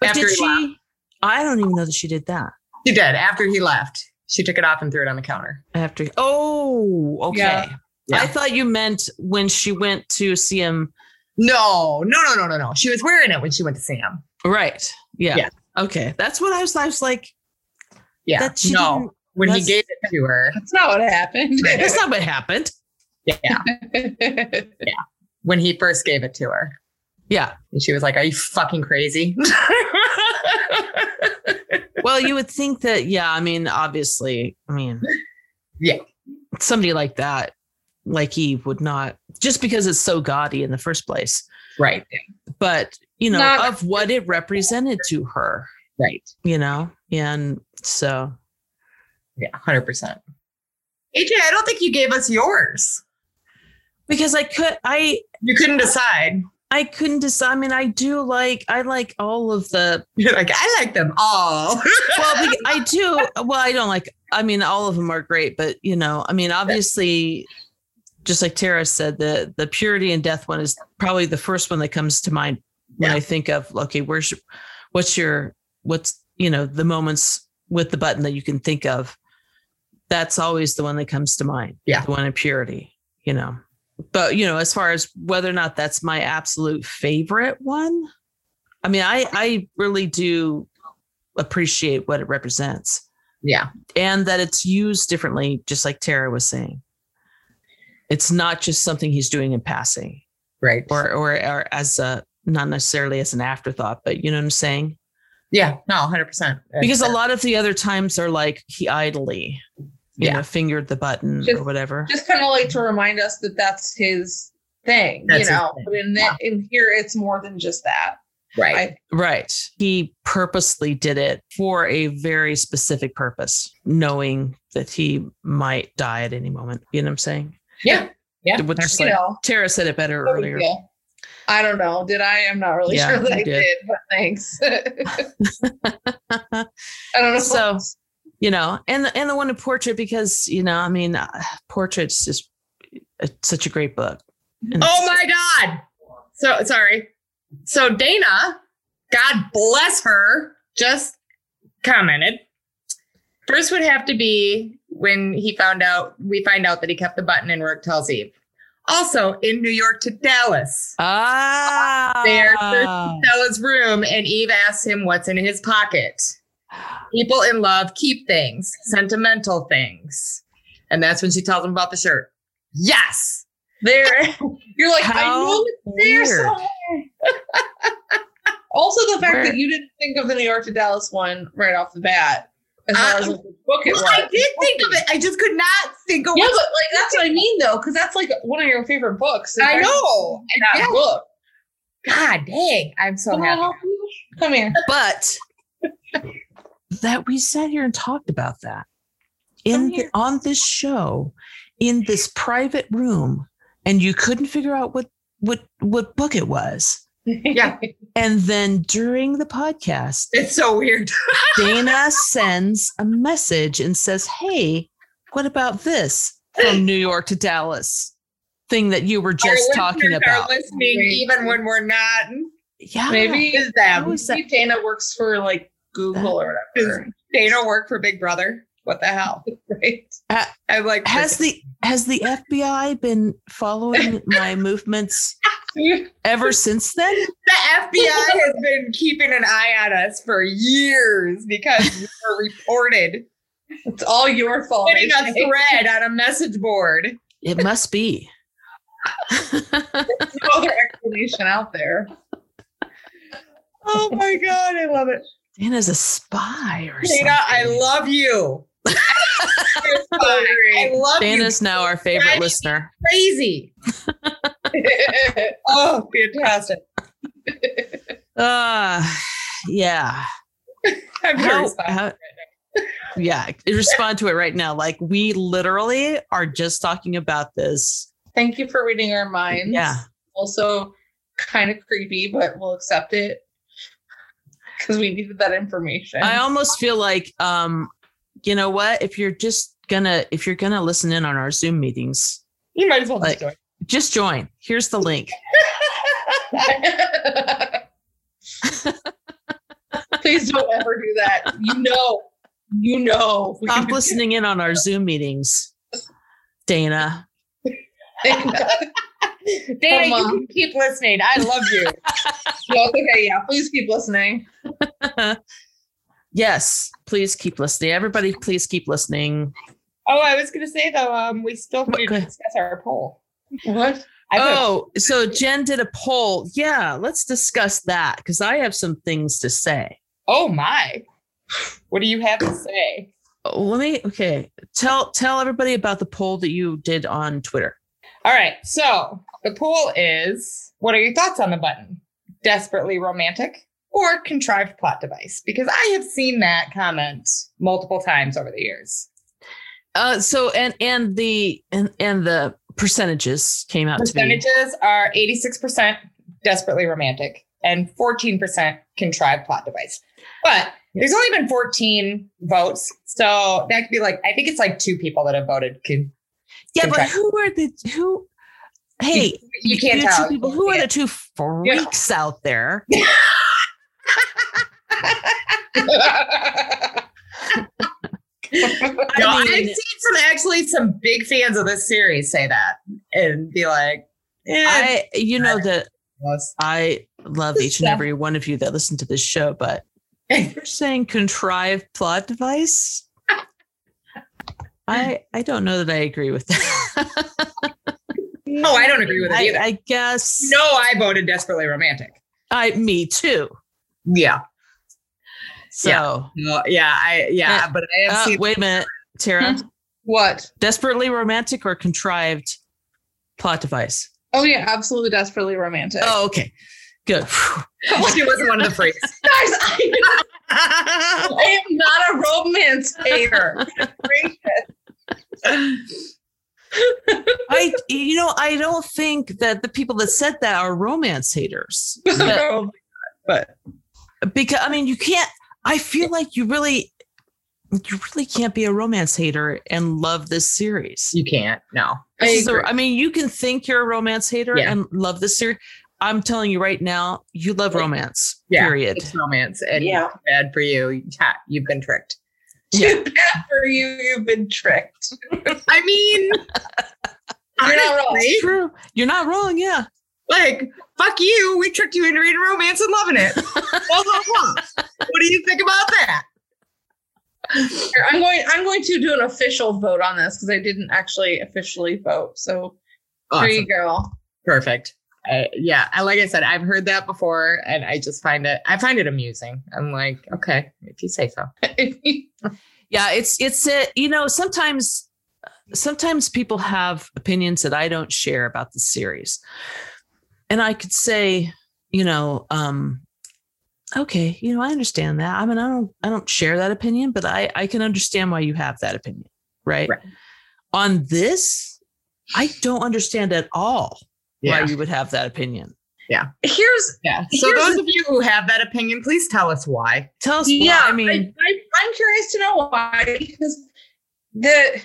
But After did she? left. I don't even know that she did that. She did. After he left, she took it off and threw it on the counter. After. Oh, okay. Yeah. Yeah. I thought you meant when she went to see him. No, no, no, no, no, no. She was wearing it when she went to see him. Right. Yeah. Yeah. Okay. That's what I was. I was like. Yeah. That she no, when he gave it to her. That's not what happened. That's not what happened. Yeah. yeah. When he first gave it to her. Yeah. And she was like, Are you fucking crazy? Well, you would think that. Yeah. I mean, obviously. I mean. Yeah. Somebody like that, like Eve, would not just because it's so gaudy in the first place. right. But you know, Not- of what it represented to her. Right. You know, and so Yeah. 100%. AJ, I don't think you gave us yours. because I could, I You couldn't decide. I couldn't decide. I mean, I do like I like all of the You're like, I like them all. well, I do. Well, I don't like I mean, all of them are great, but you know, I mean, obviously, just like Tara said, the the Purity in Death one is probably the first one that comes to mind when Yeah. I think of okay, where's what's your what's you know the moments with the button that you can think of. That's always the one that comes to mind. Yeah. the one in purity. You know, but you know, as far as whether or not that's my absolute favorite one, I mean, I I really do appreciate what it represents Yeah. and that it's used differently, just like Tara was saying. It's not just something he's doing in passing Right. or or, or as a not necessarily as an afterthought, but you know what I'm saying? Yeah. No, 100%. Because a lot of the other times are like he idly, you Yeah. know, fingered the button or whatever. Just kind of like to remind us that that's his thing, That's you know. thing. But in that, in here, it's more than just that. Right. I- Right. He purposely did it for a very specific purpose, knowing that he might die at any moment. You know what I'm saying? yeah. Yeah. Which is You like know, Tara said it better no earlier. deal. I don't know. Did I? I'm not really Yeah, sure that I did. did, but thanks. I don't know. So- you know, and the, and the one in portrait because you know, I mean, uh, portrait's just it's such a great book. And Oh my God. So sorry. So Dana, God bless her, just commented. First would have to be when he found out, we find out that he kept the button and Roarke tells Eve. Also in New York to Dallas. Ah, There, Stella's room, and Eve asks him what's in his pocket. People in love keep things, sentimental things. And that's when she tells him about the shirt. Yes. there, you're like, I How know it's there somewhere. also, the fact Where- that you didn't think of the New York to Dallas one right off the bat, as Uh, as the book it was. I did think of it. I just could not think of Yeah, but like that's what I mean though, because that's like one of your favorite books. I know. that Yeah. book. God dang. I'm so I happy. Come here. but that we sat here and talked about that in oh, the, on this show in this private room and you couldn't figure out what what what book it was Yeah. and then during the podcast It's so weird. dana sends a message and says hey what about this from new york to dallas thing that you were just talking about listening even when we're not. yeah Maybe Is them. That- Dana works for like Google or whatever. Dana work for Big Brother. What the hell? Right. I'm like, has the has the fbi been following my movements ever since then the FBI has been keeping an eye on us for years because we were reported It's all your fault. putting a thread on a message board. It must be. There's no other explanation out there. Oh my god, I love it. Dana's a spy or Dana, I love you. You're. I love Dana's now our favorite Driving me listener. Crazy. Oh, fantastic. Uh yeah. I'm How, responsive how- right now. yeah, respond to it right now. Like we literally are just talking about this. Thank you for reading our minds. Yeah. Also, kind of creepy, but we'll accept it because we needed that information. I almost feel like um, you know what? If you're just gonna if you're gonna listen in on our Zoom meetings, You might as well Like- just join. just join. Here's the link. Please don't ever do that. You know, you know. Stop listening in on our Zoom meetings. Dana. Dana, Come you can keep listening. I love you. No, okay. Yeah, please keep listening. yes, please keep listening. Everybody, please keep listening. oh, I was gonna say though, um, we still need go to discuss our poll. What? I put- Oh, so Jen did a poll. Yeah, let's discuss that because I have some things to say. oh my. What do you have to say? Oh, Let me okay. Tell tell everybody about the poll that you did on Twitter. All right. So the poll is what are your thoughts on the button? Desperately romantic or contrived plot device? Because I have seen that comment multiple times over the years. Uh so and and the and and the percentages came out to be Percentages are 86% desperately romantic and 14% contrived plot device. But there's only been 14 votes. So that could be like, I think it's like two people that have voted. Con- Yeah, but who are the who? Hey, you can't two tell. people. Who are the two freaks out there? No, I I've mean, seen some actually some big fans of this series say that and be like, eh, I you know that. I love each and every one of you that listen to this show, but you're saying contrived plot device. I I don't know that I agree with that. no, I don't agree with it I, either. I guess no, I voted desperately romantic. I me too. Yeah. So No, yeah, I yeah, but I have uh, seen wait a minute, Tara. what? Desperately romantic or contrived plot device? Oh yeah, absolutely desperately romantic. Oh, okay. Good. she wasn't one of the freaks. Guys, I, I am not a romance hater. I you know, I don't think that the people that said that are romance haters. Oh but because I mean you can't I feel like you really you really can't be a romance hater and love this series. you can't. No. I This agree. I mean, you can think you're a romance hater Yeah. and love this series. I'm telling you right now, you love romance. Yeah. Period. It's romance and Yeah. bad for you. Yeah, you've been tricked. Yeah. Too bad for you, you've been tricked. I mean, You're not wrong. honestly, True. You're not wrong. Yeah. like, fuck you. We tricked you into reading romance and loving it. Blah, blah, blah. What do you think about that? Here, I'm going. I'm going to do an official vote on this because I didn't actually officially vote. So there you go. Perfect. Uh, yeah, I like I said, I've heard that before, and I just find it. I find it amusing. I'm like, okay, if you say so. Yeah. It's, it's, a, you know, sometimes, sometimes people have opinions that I don't share about the series. And I could say, you know, um, okay, you know, I understand that. I mean, I don't, I don't share that opinion, but I, I can understand why you have that opinion. Right. Right. On this, I don't understand at all Yeah, why you would have that opinion. Yeah. Here's yeah. So Here's those the- of you who have that opinion, please tell us why. Tell us. yeah. why. I mean, I, am curious to know why because the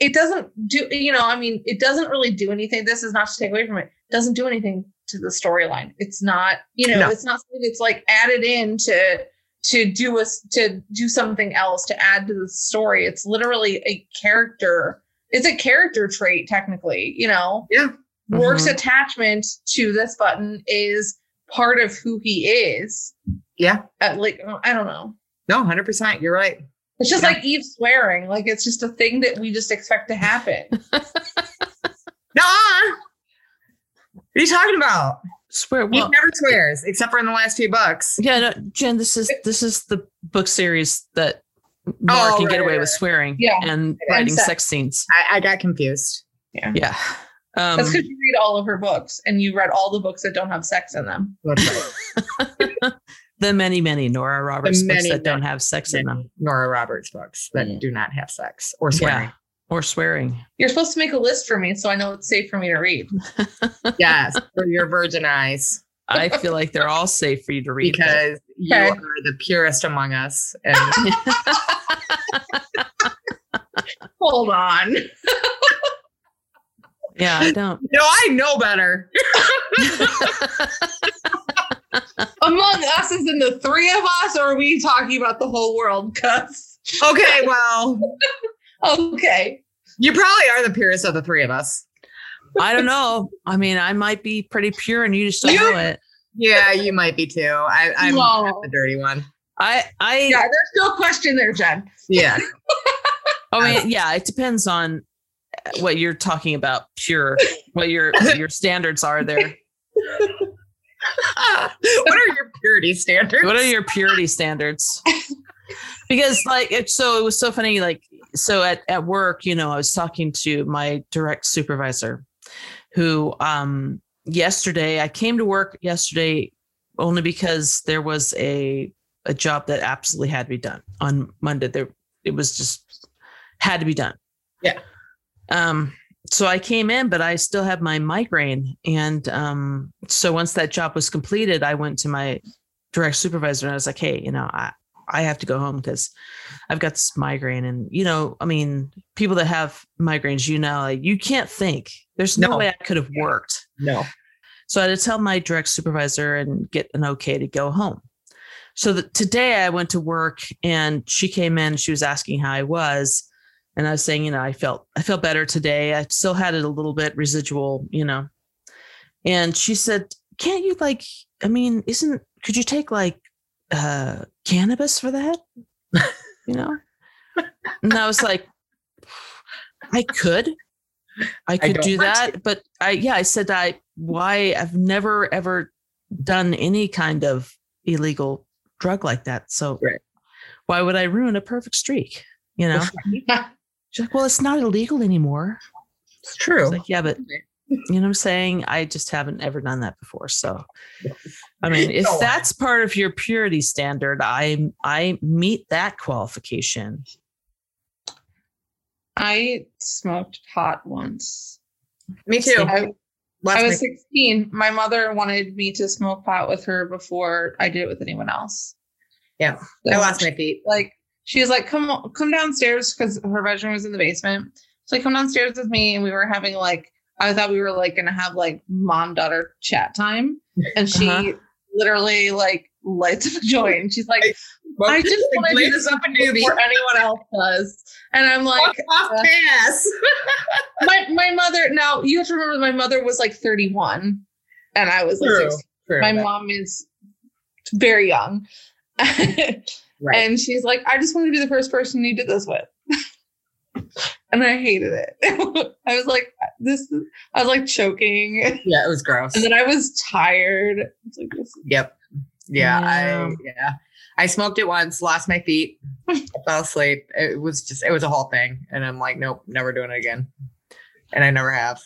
it doesn't do. You know, I mean, it doesn't really do anything. This is not to take away from it. It doesn't do anything to the storyline. It's not. You know, No. it's not something that's like added in to to do us to do something else to add to the story. It's literally a character. It's a character trait, technically. You know. Yeah. Roarke's Mhm. attachment to this button is part of who he is. Yeah. At like, I don't know. No, hundred percent. You're right. It's just Yeah. like Eve swearing. Like it's just a thing that we just expect to happen. No. What are you talking about? swear. He Well, never swears, except for in the last few books. yeah, no, Jen. This is this is the book series that Nora Oh, can right, get away right, with swearing Yeah. and And writing sex. sex scenes. I, I got confused. Yeah. Yeah. Um, That's because you read all of her books and you read all the books that don't have sex in them. The many, many Nora Roberts books many, that don't have sex in them. Nora Roberts books that Yeah. do not have sex or swearing. Yeah. Or swearing. You're supposed to make a list for me so I know it's safe for me to read. Yes, for your virgin eyes, I feel like they're all safe for you to read. because you are the purest among us. And Hold on. Yeah, I don't. no, I know better. Among us is in the three of us, or are we talking about the whole world? Cuz Okay, well, okay. you probably are the purest of the three of us. I don't know. I mean, I might be pretty pure and you just don't You- know it. Yeah, you might be too. I, I'm No. the dirty one. I I Yeah, there's no question there, Jen. Yeah. I mean, yeah, it depends on what you're talking about. Pure, what your your standards are there. what are your purity standards? What are your purity standards? Because like it, so it was so funny. Like so at at work, you know, I was talking to my direct supervisor, who um yesterday I came to work yesterday only because there was a a job that absolutely had to be done on Monday. There it was just had to be done. Yeah. Um. so I came in, but I still had my migraine. And um, so once that job was completed, I went to my direct supervisor and I was like, hey, you know, I, I have to go home because I've got this migraine. And, you know, I mean, people that have migraines, you know, like you can't think. There's no, No. way I could have worked. No. So I had to tell my direct supervisor and get an okay to go home. So the, today I went to work and she came in. She was asking how I was, and I was saying, you know, I felt I felt better today. I still had it a little bit residual, you know. And she said, "Can't you like? I mean, isn't? Could you take like uh cannabis for that? you know?" And I was like, "I could." I could don't do that, but I yeah, I said I why I've never ever done any kind of illegal drug like that. So Right. why would I ruin a perfect streak? You know? She's like, well, it's not illegal anymore. It's true. Like, yeah, but you know what I'm saying? I just haven't ever done that before. So I mean, if that's part of your purity standard, I I meet that qualification. I smoked pot once. Me too. I, I was 16. My mother wanted me to smoke pot with her before I did it with anyone else. Yeah. So I lost my feet. like she was like, "Come come downstairs," because her bedroom was in the basement. So like, come downstairs with me, and we were having like I thought we were like gonna have like mom daughter chat time, and she Uh-huh. literally like lights up a joint. She's like, Well, "I just want to do this up a doobie. before anyone else does," and I'm like, Off, off pass. my my mother. Now you have to remember, my mother was like 31, and I was like, True. True. my mom is very young. Right. And she's like, I just want to be the first person you did this with. and I hated it. I was like, this I was like choking. yeah, it was gross. And then I was tired. It's like, this Yep. Yeah, Yeah. I yeah. I smoked it once, lost my feet, fell asleep. It was just it was a whole thing. And I'm like, nope, never doing it again. And I never have.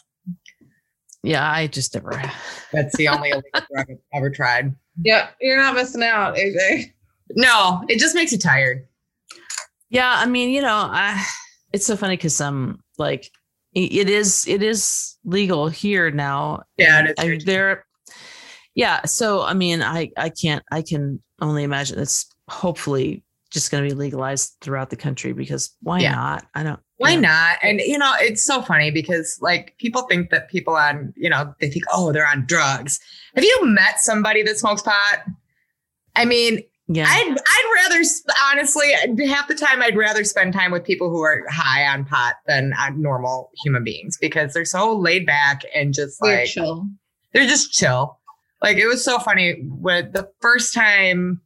Yeah, I just never have. That's the only illegal drug I've ever tried. yeah, you're not missing out, AJ. No, it just makes you tired. Yeah, I mean, you know, I it's so funny because um like it is it is legal here now. Yeah, I here mean, too. there yeah, so I mean I I can't I can only imagine it's hopefully just gonna be legalized throughout the country because why Yeah. not? I don't Why you know. not? And you know, it's so funny because like people think that people on, you know, they think, oh, they're on drugs. Have you met somebody that smokes pot? I mean, Yeah. I'd I'd rather honestly half the time I'd rather spend time with people who are high on pot than on normal human beings because they're so laid back and just They're like chill. they're just chill. Like it was so funny when the first time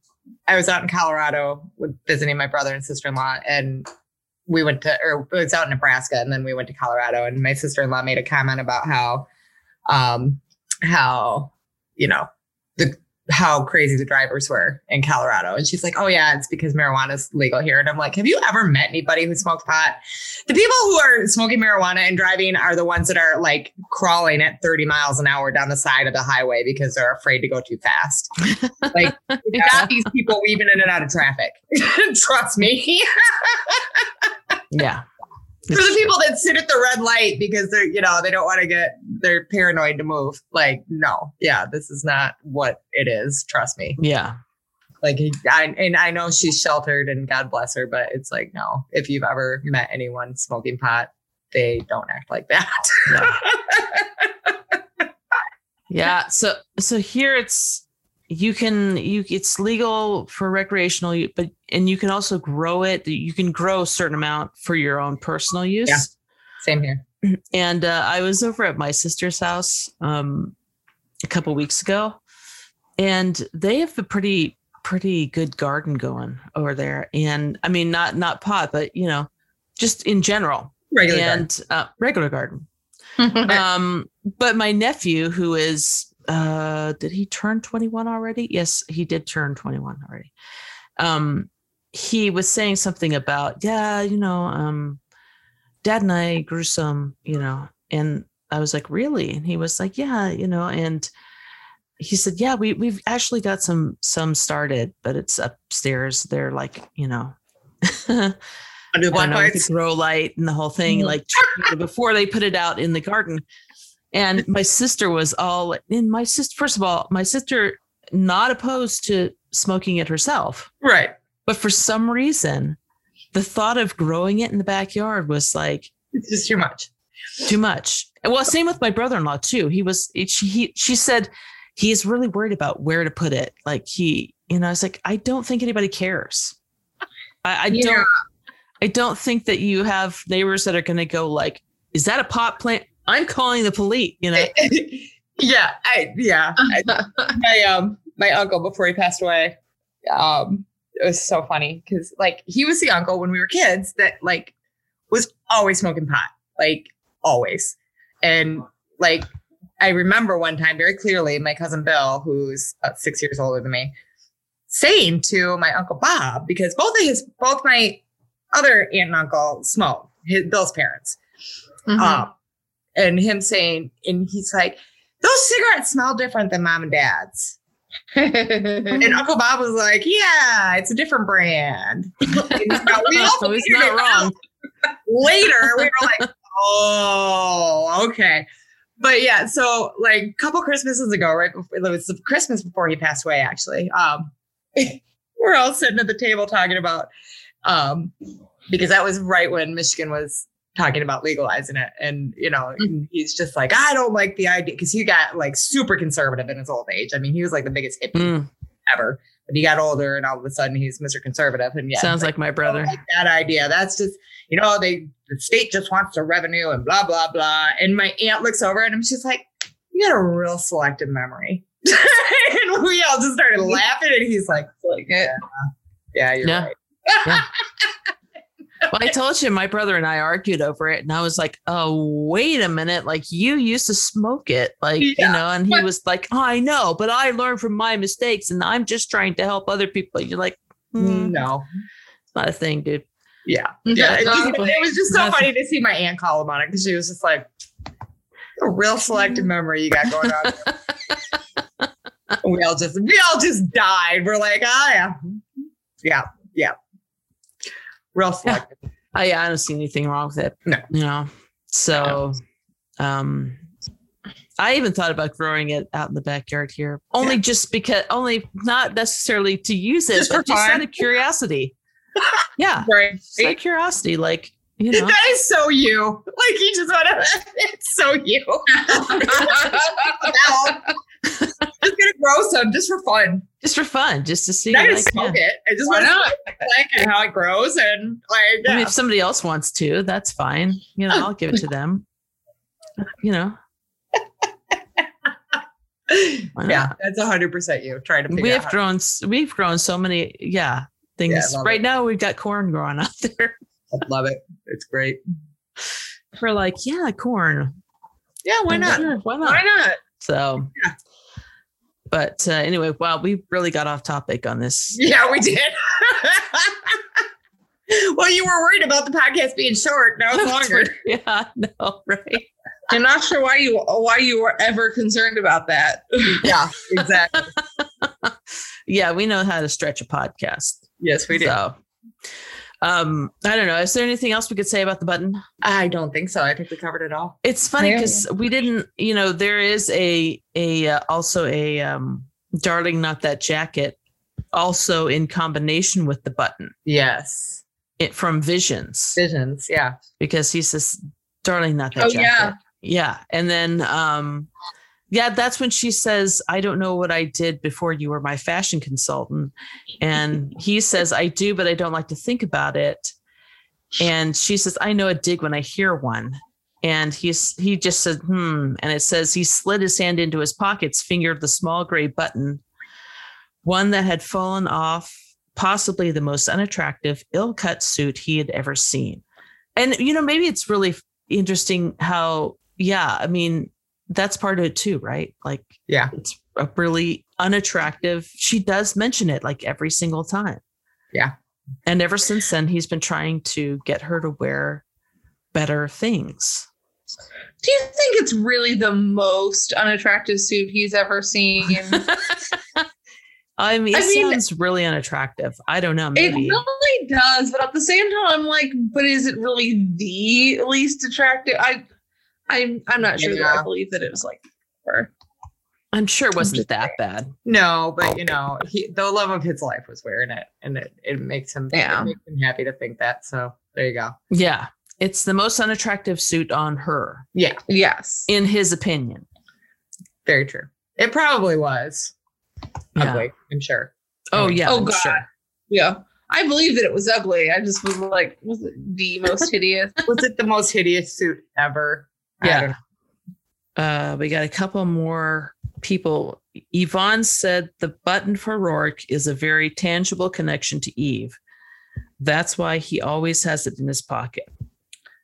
I was out in Colorado with visiting my brother and sister in law, and we went to, or it was out in Nebraska, and then we went to Colorado, and my sister in law made a comment about how, um, how you know how crazy the drivers were in Colorado, and she's like, "Oh yeah, it's because marijuana is legal here," and I'm like, "Have you ever met anybody who smokes pot?" The people who are smoking marijuana and driving are the ones that are like crawling at 30 miles an hour down the side of the highway because they're afraid to go too fast. Like, you got these people weaving in and out of traffic. Trust me. yeah. For the people that sit at the red light because they're, you know, they don't want to get, they're paranoid to move. Like, no, yeah, this is not what it is. Trust me. Yeah. Like, I, and I know she's sheltered and God bless her, but it's like, no, if you've ever met anyone smoking pot, they don't act like that. Yeah. So so here it's you can you it's legal for recreational u- but and you can also grow it. You can grow a certain amount for your own personal use. Yeah. Same here. And uh, I was over at my sister's house um, a couple weeks ago, and they have a pretty pretty good garden going over there. And I mean, not not pot, but you know, just in general, Regular. garden. and uh, regular garden. um, but my nephew, who is, uh, did he turn 21 already? Yes, he did turn 21 already. Um, he was saying something about, yeah, you know, um, dad and I grew some, you know, and I was like, really? And he was like, yeah, you know, and he said, yeah, we, we've actually got some, some started, but it's upstairs. They're like, you know, Under black know, lights. grow light and the whole thing, Mhm. like before they put it out in the garden. And my sister was all in my sister. First of all, my sister not opposed to smoking it herself, Right. but for some reason, the thought of growing it in the backyard was like It's just too much. too much. Well, same with my brother-in-law too. He was she he, she said he is really worried about where to put it. Like he, you know, I was like, I don't think anybody cares. I, I Yeah. don't I don't think that you have neighbors that are gonna go like, is that a pot plant? I'm calling the police, you know. yeah. I yeah. I, my um my uncle before he passed away um it was so funny because like he was the uncle when we were kids that like was always smoking pot like always and like i remember one time very clearly my cousin bill who's about six years older than me saying to my uncle bob because both of his both my other aunt and uncle smoke his bill's parents Mhm. um, and him saying, and he's like, those cigarettes smell different than mom and dad's. And Uncle Bob was like, yeah, it's a different brand. So we he's not wrong. Later, we were like, oh, okay. But yeah, so like a couple Christmases ago, right before it was the Christmas before he passed away, actually. Um, we're all sitting at the table talking about um because that was right when Michigan was talking about legalizing it. And you know, Mhm. he's just like, I don't like the idea because he got like super conservative in his old age. I mean, he was like the biggest hippie Mm, ever. But he got older and all of a sudden he's Mr. Conservative. And yeah, sounds like my brother. like that idea. That's just, you know, they the state just wants the revenue and blah blah blah. And my aunt looks over and just like, you got a real selective memory. and we all just started laughing, and he's like, like it. "Yeah, you're Yeah. right." Well, I told you my brother and I argued over it, and I was like, "Oh, wait a minute! Like you used to smoke it, like you know." And he was like, oh, "I know, but I learned from my mistakes, and I'm just trying to help other people." You're like, mm, No, "It's not a thing, dude." yeah, yeah. It, just- Nothing. it was just so Nothing. funny to see my aunt call him on it because she was just like, "A real selective memory you got going on." We all just we all just died. We're like, ah, yeah, yeah, yeah. Real selective. I, I don't see anything wrong with it. No. you know. So, um, I even thought about growing it out in the backyard here, only just because, only not necessarily to use it, Just but just out of curiosity. yeah, Right. just out of curiosity, like you know. That is so you. Like you just want to. It's so you. Just gonna grow some just for fun. just for fun, just to see. Gonna like, smoke yeah. it. I just want to like and how it grows and like. I mean, if somebody else wants to, that's fine. You know, I'll give it to them. You know, yeah, that's hundred percent you. Trying to We have grown. We've grown so many. Yeah, things. love right it. now, we've got corn growing out there. I love it. It's great. We're like, yeah, corn. Yeah, why not? Why not? Why not? So, Yeah. But uh, anyway, wow, we really got off topic on this. Yeah, we did. well, you were worried about the podcast being short. Now it's longer. yeah, no, right. I'm not sure why you why you were ever concerned about that. yeah, exactly. Yeah, we know how to stretch a podcast. Yes, we do. So, um, I don't know. Is there anything else we could say about the button? I don't think so. I think we covered it all. It's funny because we didn't, you know, there is a a uh, also a um, darling, not that jacket, also in combination with the button Yes. it, from Visions Visions. Yeah. because he says, "Darling, not that jacket. Oh, jacket." yeah. yeah, and then um, yeah, that's when she says, "I don't know what I did before you were my fashion consultant," and he says, "I do, but I don't like to think about it." And she says, "I know a dig when I hear one." And he's he just said, "Hmm," and it says he slid his hand into his pockets, fingered the small gray button, one that had fallen off, possibly the most unattractive, ill-cut suit he had ever seen. And you know, maybe it's really interesting how, yeah, I mean, that's part of it too, right? Like, Yeah. it's a really unattractive. She does mention it like every single time. Yeah. And ever since then, he's been trying to get her to wear better things. Do you think it's really the most unattractive suit he's ever seen? I mean, it I mean- sounds really unattractive. I don't know. Maybe. It really does, but at the same time, I'm like, but is it really the least attractive? I, I'm, I'm not sure that Yeah. I believe that it was like her. I'm sure it wasn't that bad. No, but you know, he the love of his life was wearing it, and it, it makes him Yeah. it makes him happy to think that. So there you go. Yeah. It's the most unattractive suit on her, Yeah, Yes. in his opinion. very true. It probably was Yeah. ugly. I'm sure. Oh, yeah. Oh, I'm God. Sure. Yeah. I believe that it was ugly. I just was like, was it the most hideous? Was it the most hideous suit ever? Yeah. Uh, we got a couple more people. Yvonne said the button for Roarke is a very tangible connection to Eve. That's why he always has it in his pocket.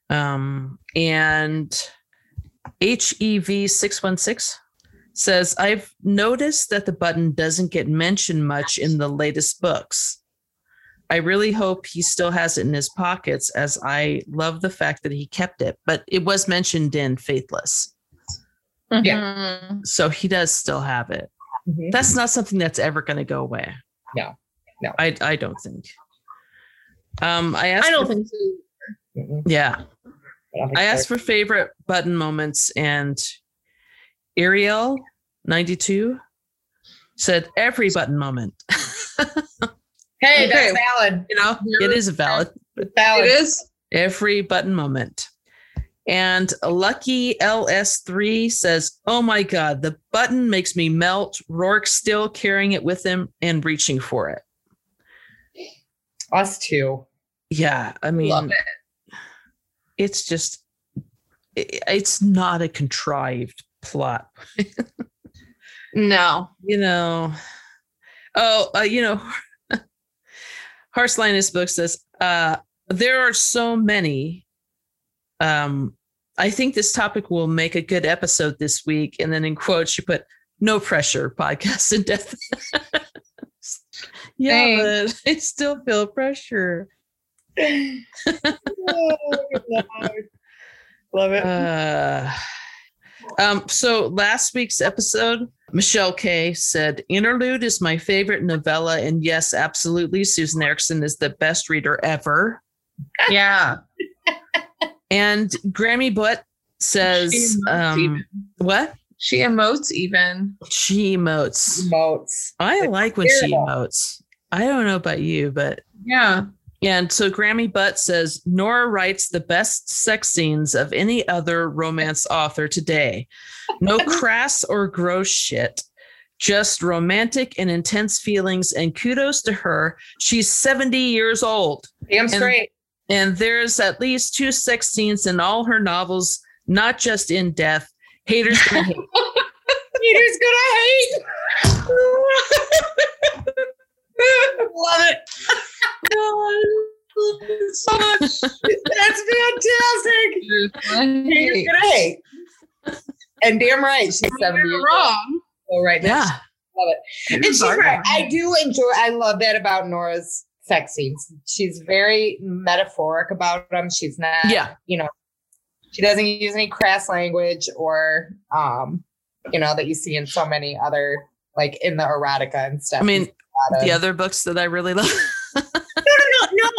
Um, and HEV616 says, I've noticed that the button doesn't get mentioned much in the latest books. I really hope he still has it in his pockets, as I love the fact that he kept it, but it was mentioned in Faithless. Yeah. So he does still have it. Mhm. That's not something that's ever going to go away. No. No. I I don't think. Um, I asked. I don't for- think so. Yeah, I think I asked for favorite button moments, and Ariel ninety two said every button moment. Hey, Okay. that's valid. you know, it is valid. It's It valid. is. Every button moment. And Lucky LS3 says, Oh my God, the button makes me melt. Roarke still carrying it with him and reaching for it. Us too. Yeah. I mean, Love it. it's just, i- it's not a contrived plot. No. You know, oh, uh, you know, Horse Linus book says, uh, there are so many. Um, I think this topic will make a good episode this week. And then in quotes, she put, no pressure, Podcast in Death. yeah, but I still feel pressure. Love it. Uh, um, so last week's episode, Michelle Kay said, Interlude is my favorite novella. And yes, absolutely, Susan Ericksen is the best reader ever. Yeah. And Grammy Butt says, She um, what? She emotes even. She emotes. Emotes. I like when she emotes. I don't know about you, but Yeah. And so Grammy Butt says Nora writes the best sex scenes of any other romance author today. No crass or gross shit, just romantic and intense feelings. And kudos to her. She's 70 years old. Damn straight. And there's at least two sex scenes in all her novels, not just in death. Haters gonna hate. Peter's gonna hate. Love it. So much. That's fantastic. Peter's gonna. And damn right, she's 70 years You're old wrong. right now. Yeah. Love it. And she's right. I do enjoy. I love that about Nora's sex scenes. She's very metaphoric about them. She's not. Yeah. You know, she doesn't use any crass language or, um, you know, that you see in so many other, like in the erotica and stuff. I mean, the other books that I really love.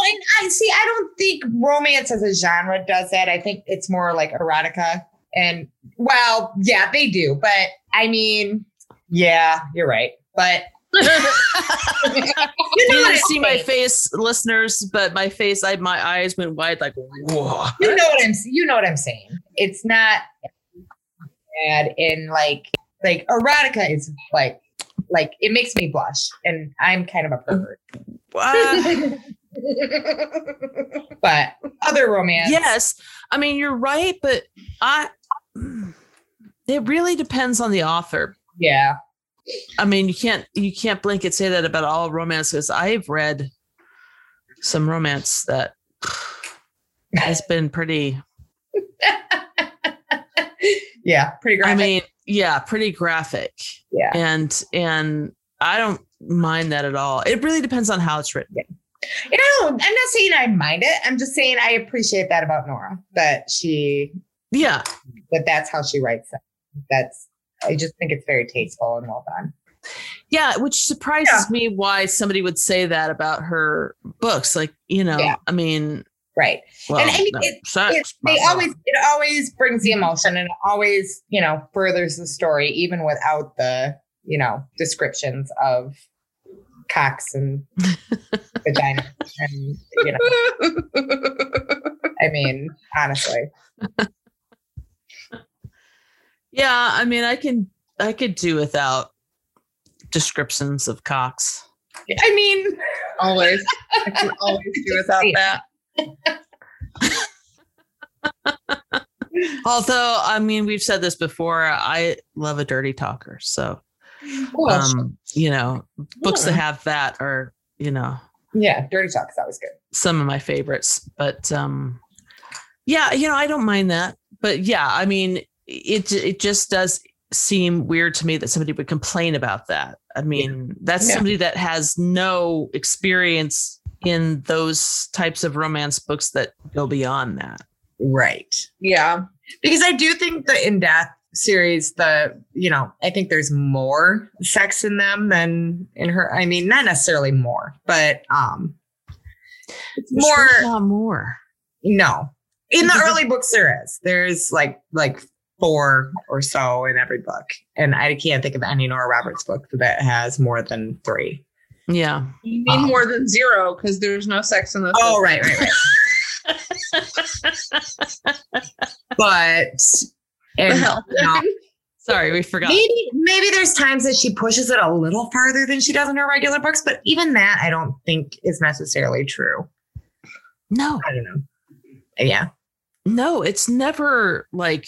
And I see. I don't think romance as a genre does that. I think it's more like erotica. And well, yeah, they do. But I mean, yeah, you're right. But you know didn't see my face, listeners, but my face, I my eyes went wide, like whoa. You know what I'm. You know what I'm saying. It's not bad in like like erotica is like like it makes me blush, and I'm kind of a pervert. Ah, but other romance, yes, I mean you're right, but I. It really depends on the author. yeah, I mean, you can't you can't blanket say that about all romances. I've read some romance that has been pretty. yeah, pretty graphic. I mean, yeah, pretty graphic, yeah. and and I don't mind that at all. It really depends on how it's written. You know, I'm not saying I mind it. I'm just saying I appreciate that about Nora that she Yeah, that that's how she writes it. That's I just think it's very tasteful and well done. Yeah, which surprises me why somebody would say that about her books. Like, you know, Yeah. I mean, Right. well, And I mean, it- It, they always it always brings the emotion and it always, you know, furthers the story even without the, you know, descriptions of cocks and vagina and you know, I mean, honestly. Yeah, I mean, I can I could do without descriptions of cocks. I mean, always. I can always do without that. Although, I mean, we've said this before. I love a dirty talker, so um, you know, books that have that are, you know, yeah, dirty talk is always good. some of my favorites. But um, yeah, you know, I don't mind that. But yeah, I mean, it it just does seem weird to me that somebody would complain about that. I mean, that's Yeah. somebody that has no experience in those types of romance books that go beyond that. Right. Yeah. because I do think that In Death series, the you know, I think there's more sex in them than in her. I mean, not necessarily more, but um, it's more. not more. No, in the early books there is. There's like like four or so in every book, and I can't think of any Nora Roberts book that has more than three. Yeah. You mean Um, more than zero because there's no sex in the Oh, book. right, right, right. but The and hell? no, Sorry, we forgot. Maybe maybe there's times that she pushes it a little farther than she does in her regular books, but even that I don't think is necessarily true. No, I don't know. Yeah. no, it's never like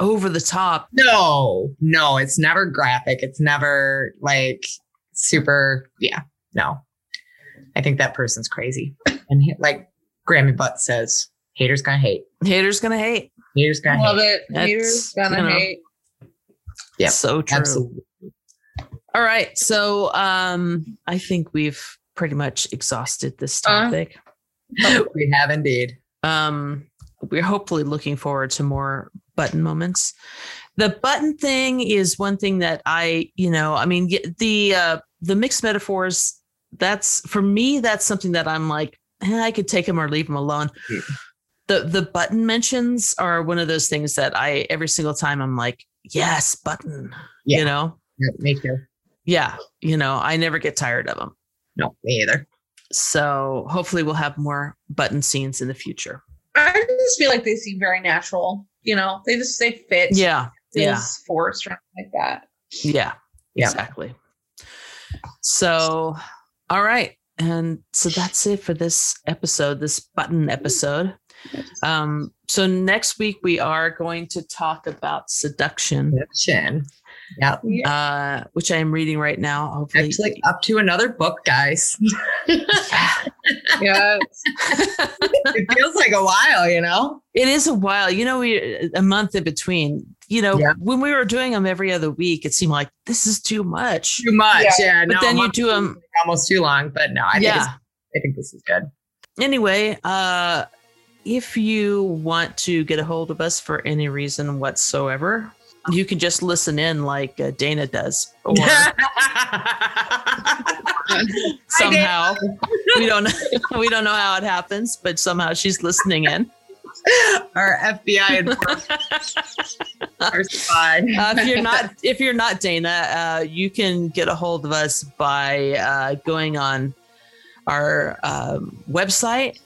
over the top. No, no, it's never graphic. It's never like super. Yeah. No. I think that person's crazy. And he, like Grammy Butt says, haters gonna hate. Haters gonna hate. Haters gonna Love hate. it. That's, Haters gonna you know, hate. Yep, So true. Absolutely. All right. So um I think we've pretty much exhausted this Uh. topic. We have indeed. um we're hopefully looking forward to more button moments. The button thing is one thing that I, you know, I mean the uh the mixed metaphors that's for me that's something that I'm like eh, I could take them or leave them alone. Yeah. The the button mentions are one of those things that I every single time I'm like, yes, button. Yeah. You know? Yeah, me too. Yeah, you know, I never get tired of them. No, me either. So hopefully we'll have more button scenes in the future. I just feel like they seem very natural. You know, they just they fit. Yeah. Yeah. feels forced or like that. Yeah. Yeah. Exactly. So, all right. And so that's it for this episode, this button episode. Um, so next week we are going to talk about seduction. Yeah. uh, which I am reading right now. Hopefully, Actually, up to another book, guys. Yeah. it feels like a while, you know? it is a while. You know, we a month in between. You know, Yeah. when we were doing them every other week, it seemed like this is too much. Too much. Yeah. But no, then you do them. almost too long, but no, I think, Yeah. I think this is good. anyway, uh, if you want to get a hold of us for any reason whatsoever, you can just listen in like uh, Dana does, or somehow we don't know, we don't know how it happens, but somehow she's listening in. Our FBI enforcement are spy. Uh, if you're not if you're not Dana, uh, you can get a hold of us by uh, going on our um, website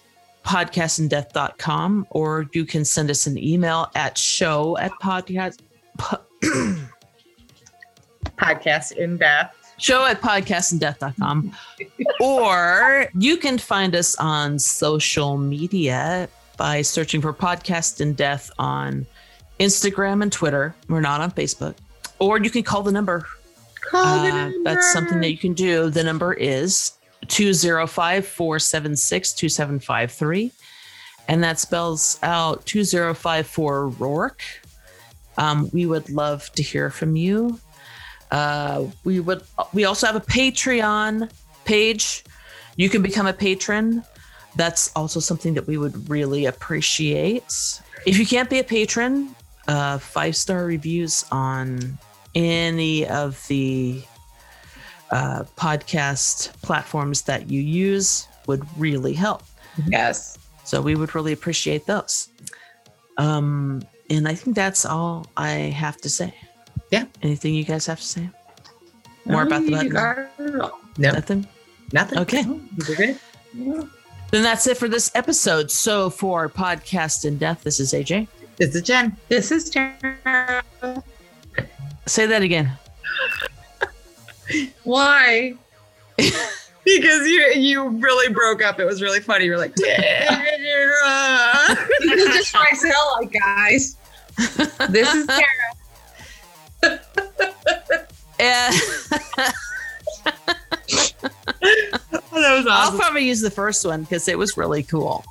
podcastindeath.com or you can send us an email at show at podcast po- podcast in death. show at podcastindeath.com or you can find us on social media by searching for podcast in death on instagram and twitter. We're not on facebook. Or you can call the number. Call the Uh, that's something that you can do. The number is 205 476 2753. And that spells out 2054 Roarke. Um, we would love to hear from you. Uh, we would. We also have a Patreon page. You can become a patron. That's also something that we would really appreciate. If you can't be a patron, uh, five star reviews on any of the uh, podcast platforms that you use would really help. Yes. So we would really appreciate those. Um, and I think that's all I have to say. Yeah. Anything you guys have to say? More about the button? got. No, Nothing. nothing. Okay. We're good. Then that's it for this episode. So for podcast in death, this is AJ. This is Jen. This is Tara. Say that again. Why? Because you you really broke up. It was really funny. You're like, This is just what I sound like, guys. This is Tara. And that was I'll probably use the first one because it was really cool.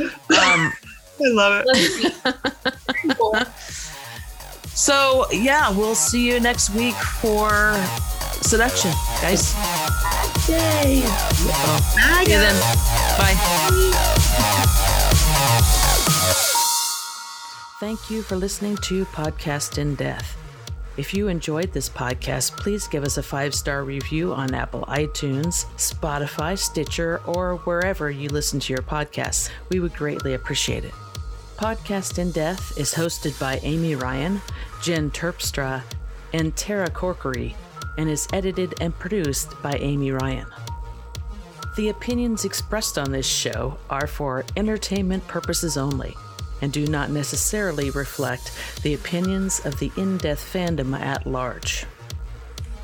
Um, I love it. Let's see. Cool. so yeah, we'll see you next week for seduction, guys. Yay. Oh, Bye, see you then. Bye. Thank you for listening to Podcast in Death. If you enjoyed this podcast, please give us a five star review on Apple iTunes, Spotify, Stitcher, or wherever you listen to your podcasts. We would greatly appreciate it. Podcast in Death is hosted by Amy Ryan, Jen Terpstra, and Tara Corkery, and is edited and produced by Amy Ryan. The opinions expressed on this show are for entertainment purposes only and do not necessarily reflect the opinions of the In Death fandom at large.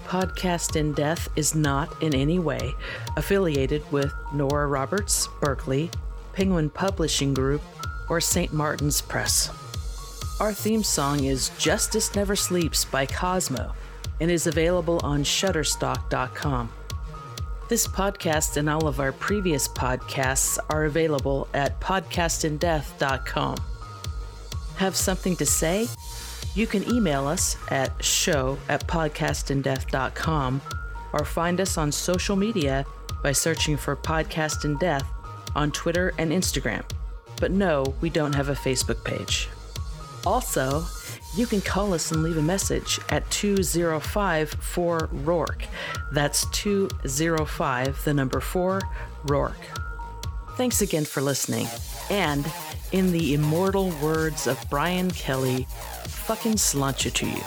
Podcast in Death is not in any way affiliated with Nora Roberts, Berkley, Penguin Publishing Group, or St. Martin's Press. Our theme song is Justice Never Sleeps by Cosmo and is available on Shutterstock.com. This podcast and all of our previous podcasts are available at podcastindeath.com. Have something to say? You can email us at show at podcastindeath.com or find us on social media by searching for Podcast in Death on Twitter and Instagram. But no, we don't have a Facebook page. Also, you can call us and leave a message at 205 4 Roarke. That's 205, the number 4, Roarke. Thanks again for listening. And, in the immortal words of Brian Kelly, fucking sláinte to you.